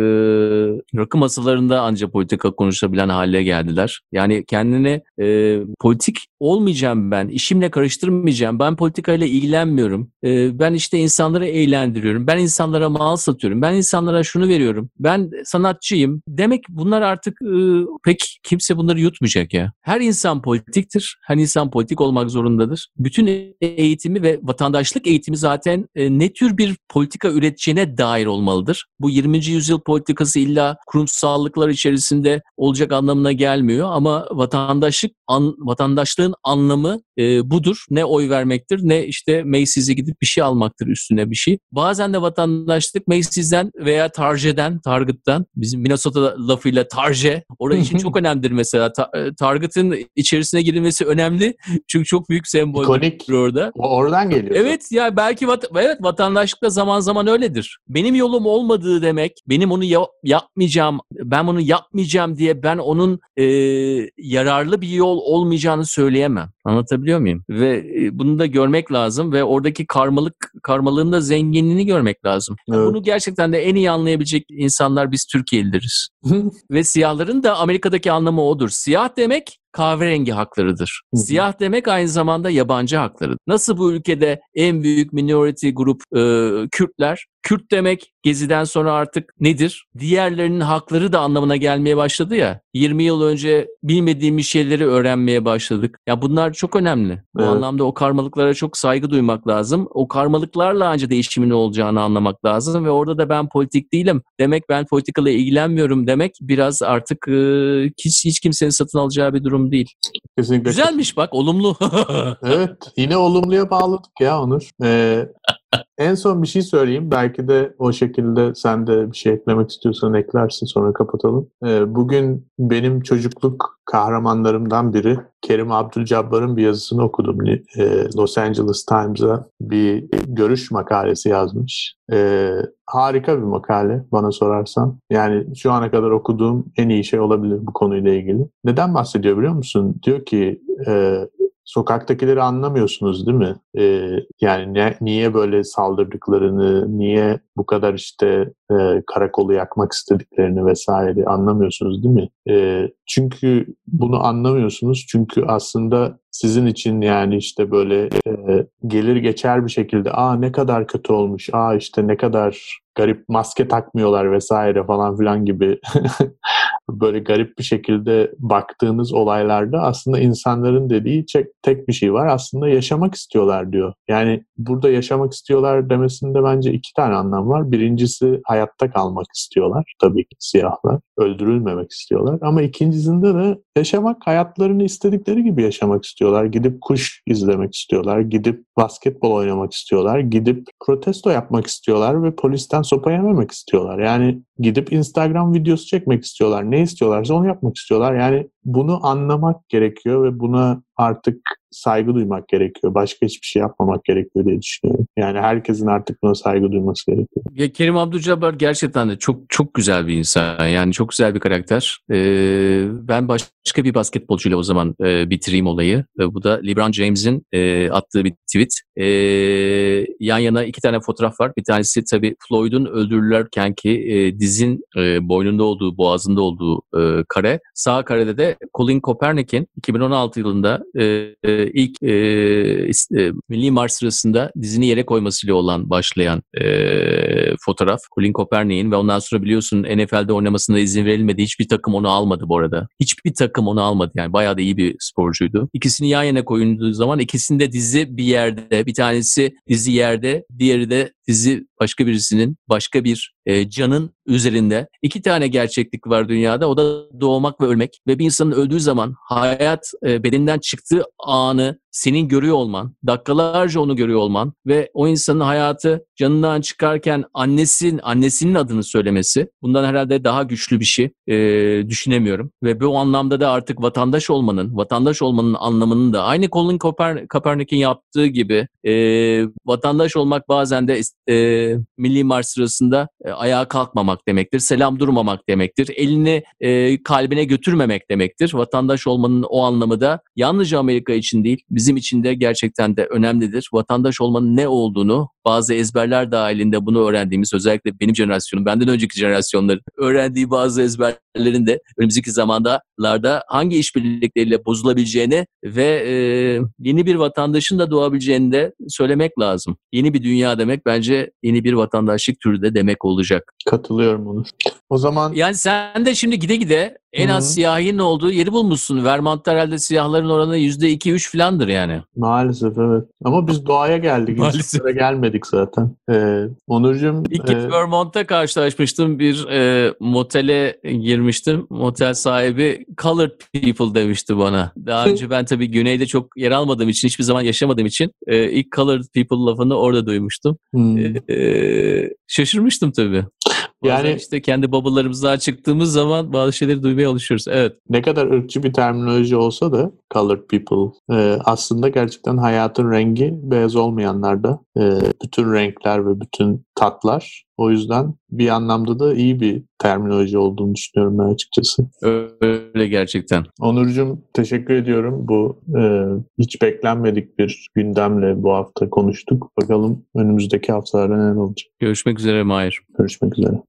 S2: rakı masalarında ancak politika konuşabilen hale geldiler. Yani kendini e, politik olmayacağım ben, işimle karıştırmayacağım, ben politikayla ilgilenmiyorum, e, ben işte insanları eğlendiriyorum, ben insanlara mal satıyorum, ben insanlara şunu veriyorum, ben sanatçıyım. Demek bunlar artık e, pek kimse bunları yutmayacak ya. Her insan politiktir, her insan politik olmak zorundadır. Bütün eğitimi ve vatandaşlık eğitimi zaten e, ne tür bir politika üreteceğine dair olmalıdır. Bu 20. yüzyıl politikası illa kurumsallıklar içerisinde olacak anlamına gelmiyor ama vatandaşlık an, vatandaşlığın anlamı e, budur. Ne oy vermektir ne işte Macy's'e gidip bir şey almaktır üstüne bir şey. Bazen de vatandaşlık Macy's'den veya Target'den, Target'tan bizim Minnesota lafıyla Target orası için çok önemlidir mesela. Ta, e, Target'ın içerisine girilmesi önemli çünkü çok büyük sembol orada.
S1: O oradan geliyor.
S2: Evet ya belki vat evet vatandaşlıkta zaman zaman öyledir. Benim yolum olmadığı demek, benim onu ya- yapmayacağım, ben bunu yapmayacağım diye ben onun e, yararlı bir yol olmayacağını söyleyemem. Anlatabiliyor muyum? Ve e, bunu da görmek lazım ve oradaki karmalık karmalığın da zenginliğini görmek lazım.
S1: Evet.
S2: Bunu gerçekten de en iyi anlayabilecek insanlar biz Türkiye'lileriz. ve siyahların da Amerika'daki anlamı odur. Siyah demek kahverengi haklarıdır. Siyah demek aynı zamanda yabancı hakları. Nasıl bu ülkede en büyük minority grup e, Kürtler? Kürt demek Gezi'den sonra artık nedir? Diğerlerinin hakları da anlamına gelmeye başladı ya. 20 yıl önce bilmediğimiz şeyleri öğrenmeye başladık. Ya bunlar çok önemli. Bu
S1: Evet.
S2: anlamda o karmalıklara çok saygı duymak lazım. O karmalıklarla ancak değişimin olacağını anlamak lazım ve orada da ben politik değilim. Demek ben politikayla ilgilenmiyorum demek biraz artık e, hiç, hiç kimsenin satın alacağı bir durum değil.
S1: Kesinlikle.
S2: Güzelmiş bak olumlu.
S1: Evet. Yine olumluya bağladık ya Onur. Ee, en son bir şey söyleyeyim. Belki de o şekilde sen de bir şey eklemek istiyorsan eklersin sonra kapatalım. Ee, bugün benim çocukluk kahramanlarımdan biri Kerim Abdülcabbar'ın bir yazısını okudum. Ee, Los Angeles Times'a bir görüş makalesi yazmış. Ee, harika bir makale bana sorarsan. Yani şu ana kadar okuduğum en iyi şey olabilir bu konuyla ilgili. Neden bahsediyor biliyor musun? Diyor ki e, sokaktakileri anlamıyorsunuz değil mi? Ee, yani ne, niye böyle saldırdıklarını, niye bu kadar işte e, karakolu yakmak istediklerini vesaire anlamıyorsunuz değil mi? Ee, çünkü bunu anlamıyorsunuz çünkü aslında sizin için yani işte böyle e, gelir geçer bir şekilde aa ne kadar kötü olmuş, aa işte ne kadar garip maske takmıyorlar vesaire falan filan gibi böyle garip bir şekilde baktığınız olaylarda aslında insanların dediği tek bir şey var. Aslında yaşamak istiyorlar diyor. Yani burada yaşamak istiyorlar demesinde bence iki tane anlam var. Birincisi hayatta kalmak istiyorlar tabii ki siyahlar. Öldürülmemek istiyorlar. Ama ikincisinde de yaşamak, hayatlarını istedikleri gibi yaşamak istiyorlar. Gidip kuş izlemek istiyorlar. Gidip basketbol oynamak istiyorlar. Gidip protesto yapmak istiyorlar ve polisten sopa yememek istiyorlar. Yani gidip Instagram videosu çekmek istiyorlar. Ne istiyorlarsa onu yapmak istiyorlar. Yani bunu anlamak gerekiyor ve buna artık saygı duymak gerekiyor. Başka hiçbir şey yapmamak gerekiyor diye düşünüyorum. Yani herkesin artık buna saygı duyması gerekiyor.
S2: Ya Kerim Abdülcabbar gerçekten de çok çok güzel bir insan. Yani çok güzel bir karakter. Ee, ben başka bir basketbolcuyla o zaman e, bitireyim olayı. E, bu da LeBron James'in e, attığı bir tweet. E, yan yana iki tane fotoğraf var. Bir tanesi tabii Floyd'un öldürülürken ki e, dizin e, boynunda olduğu, boğazında olduğu e, kare. Sağ karede de Colin Kaepernick'in 2016 yılında e, e, ilk e, e, Milli Marş sırasında dizini yere koymasıyla olan başlayan e, fotoğraf. Colin Kaepernick'in ve ondan sonra biliyorsun NFL'de oynamasına izin verilmedi. Hiçbir takım onu almadı bu arada. Hiçbir takım onu almadı. Yani bayağı da iyi bir sporcuydu. İkisini yan yana koyulduğu zaman ikisinde dizi bir yerde. Bir tanesi dizi yerde, diğeri de dizi başka birisinin, başka bir e, canın üzerinde. iki tane gerçeklik var dünyada. O da doğmak ve ölmek. Ve bir insanın öldüğü zaman hayat e, bedeninden çıktığı anı senin görüyor olman, dakikalarca onu görüyor olman ve o insanın hayatı canından çıkarken annesin, annesinin adını söylemesi bundan herhalde daha güçlü bir şey e, düşünemiyorum. Ve bu anlamda da artık vatandaş olmanın, vatandaş olmanın anlamının da aynı Colin Kaepernick'in yaptığı gibi e, vatandaş olmak bazen de e, milli marş sırasında e, ayağa kalkmamak demektir, selam durmamak demektir, elini e, kalbine götürmemek demektir. Vatandaş olmanın o anlamı da yalnızca Amerika için değil, bizim için de gerçekten de önemlidir. Vatandaş olmanın ne olduğunu bazı ezberler dahilinde bunu öğrendiğimiz özellikle benim jenerasyonum, benden önceki jenerasyonların öğrendiği bazı ezberlerin de önümüzdeki zamanlarda hangi işbirlikleriyle bozulabileceğini ve e, yeni bir vatandaşın da doğabileceğini de söylemek lazım. Yeni bir dünya demek bence yeni bir vatandaşlık türü de demek olacak.
S1: Katılıyorum Onur. O zaman...
S2: Yani sen de şimdi gide gide en az Hı-hı. siyahinin olduğu yeri bulmuşsun. Vermont'ta herhalde siyahların oranı %2-3 filandır yani.
S1: Maalesef evet. Ama biz doğaya geldik. Maalesef. gelmedik zaten. Ee, Onurcuğum...
S2: İlk e... Vermont'ta karşılaşmıştım. Bir e, motele girmiştim. Motel sahibi colored people demişti bana. Daha önce ben tabii güneyde çok yer almadığım için, hiçbir zaman yaşamadığım için e, ilk colored people lafını orada duymuştum. Hmm. E, e, şaşırmıştım tabii. Bazen yani işte kendi babalarımızdan çıktığımız zaman bazı şeyleri duymaya alışıyoruz. Evet.
S1: Ne kadar ırkçı bir terminoloji olsa da colored people e, aslında gerçekten hayatın rengi beyaz olmayanlar da e, bütün renkler ve bütün tatlar o yüzden bir anlamda da iyi bir terminoloji olduğunu düşünüyorum ben açıkçası.
S2: Öyle gerçekten.
S1: Onurcuğum teşekkür ediyorum. Bu e, hiç beklenmedik bir gündemle bu hafta konuştuk. Bakalım önümüzdeki haftalarda neler olacak.
S2: Görüşmek üzere Mahir.
S1: Görüşmek üzere.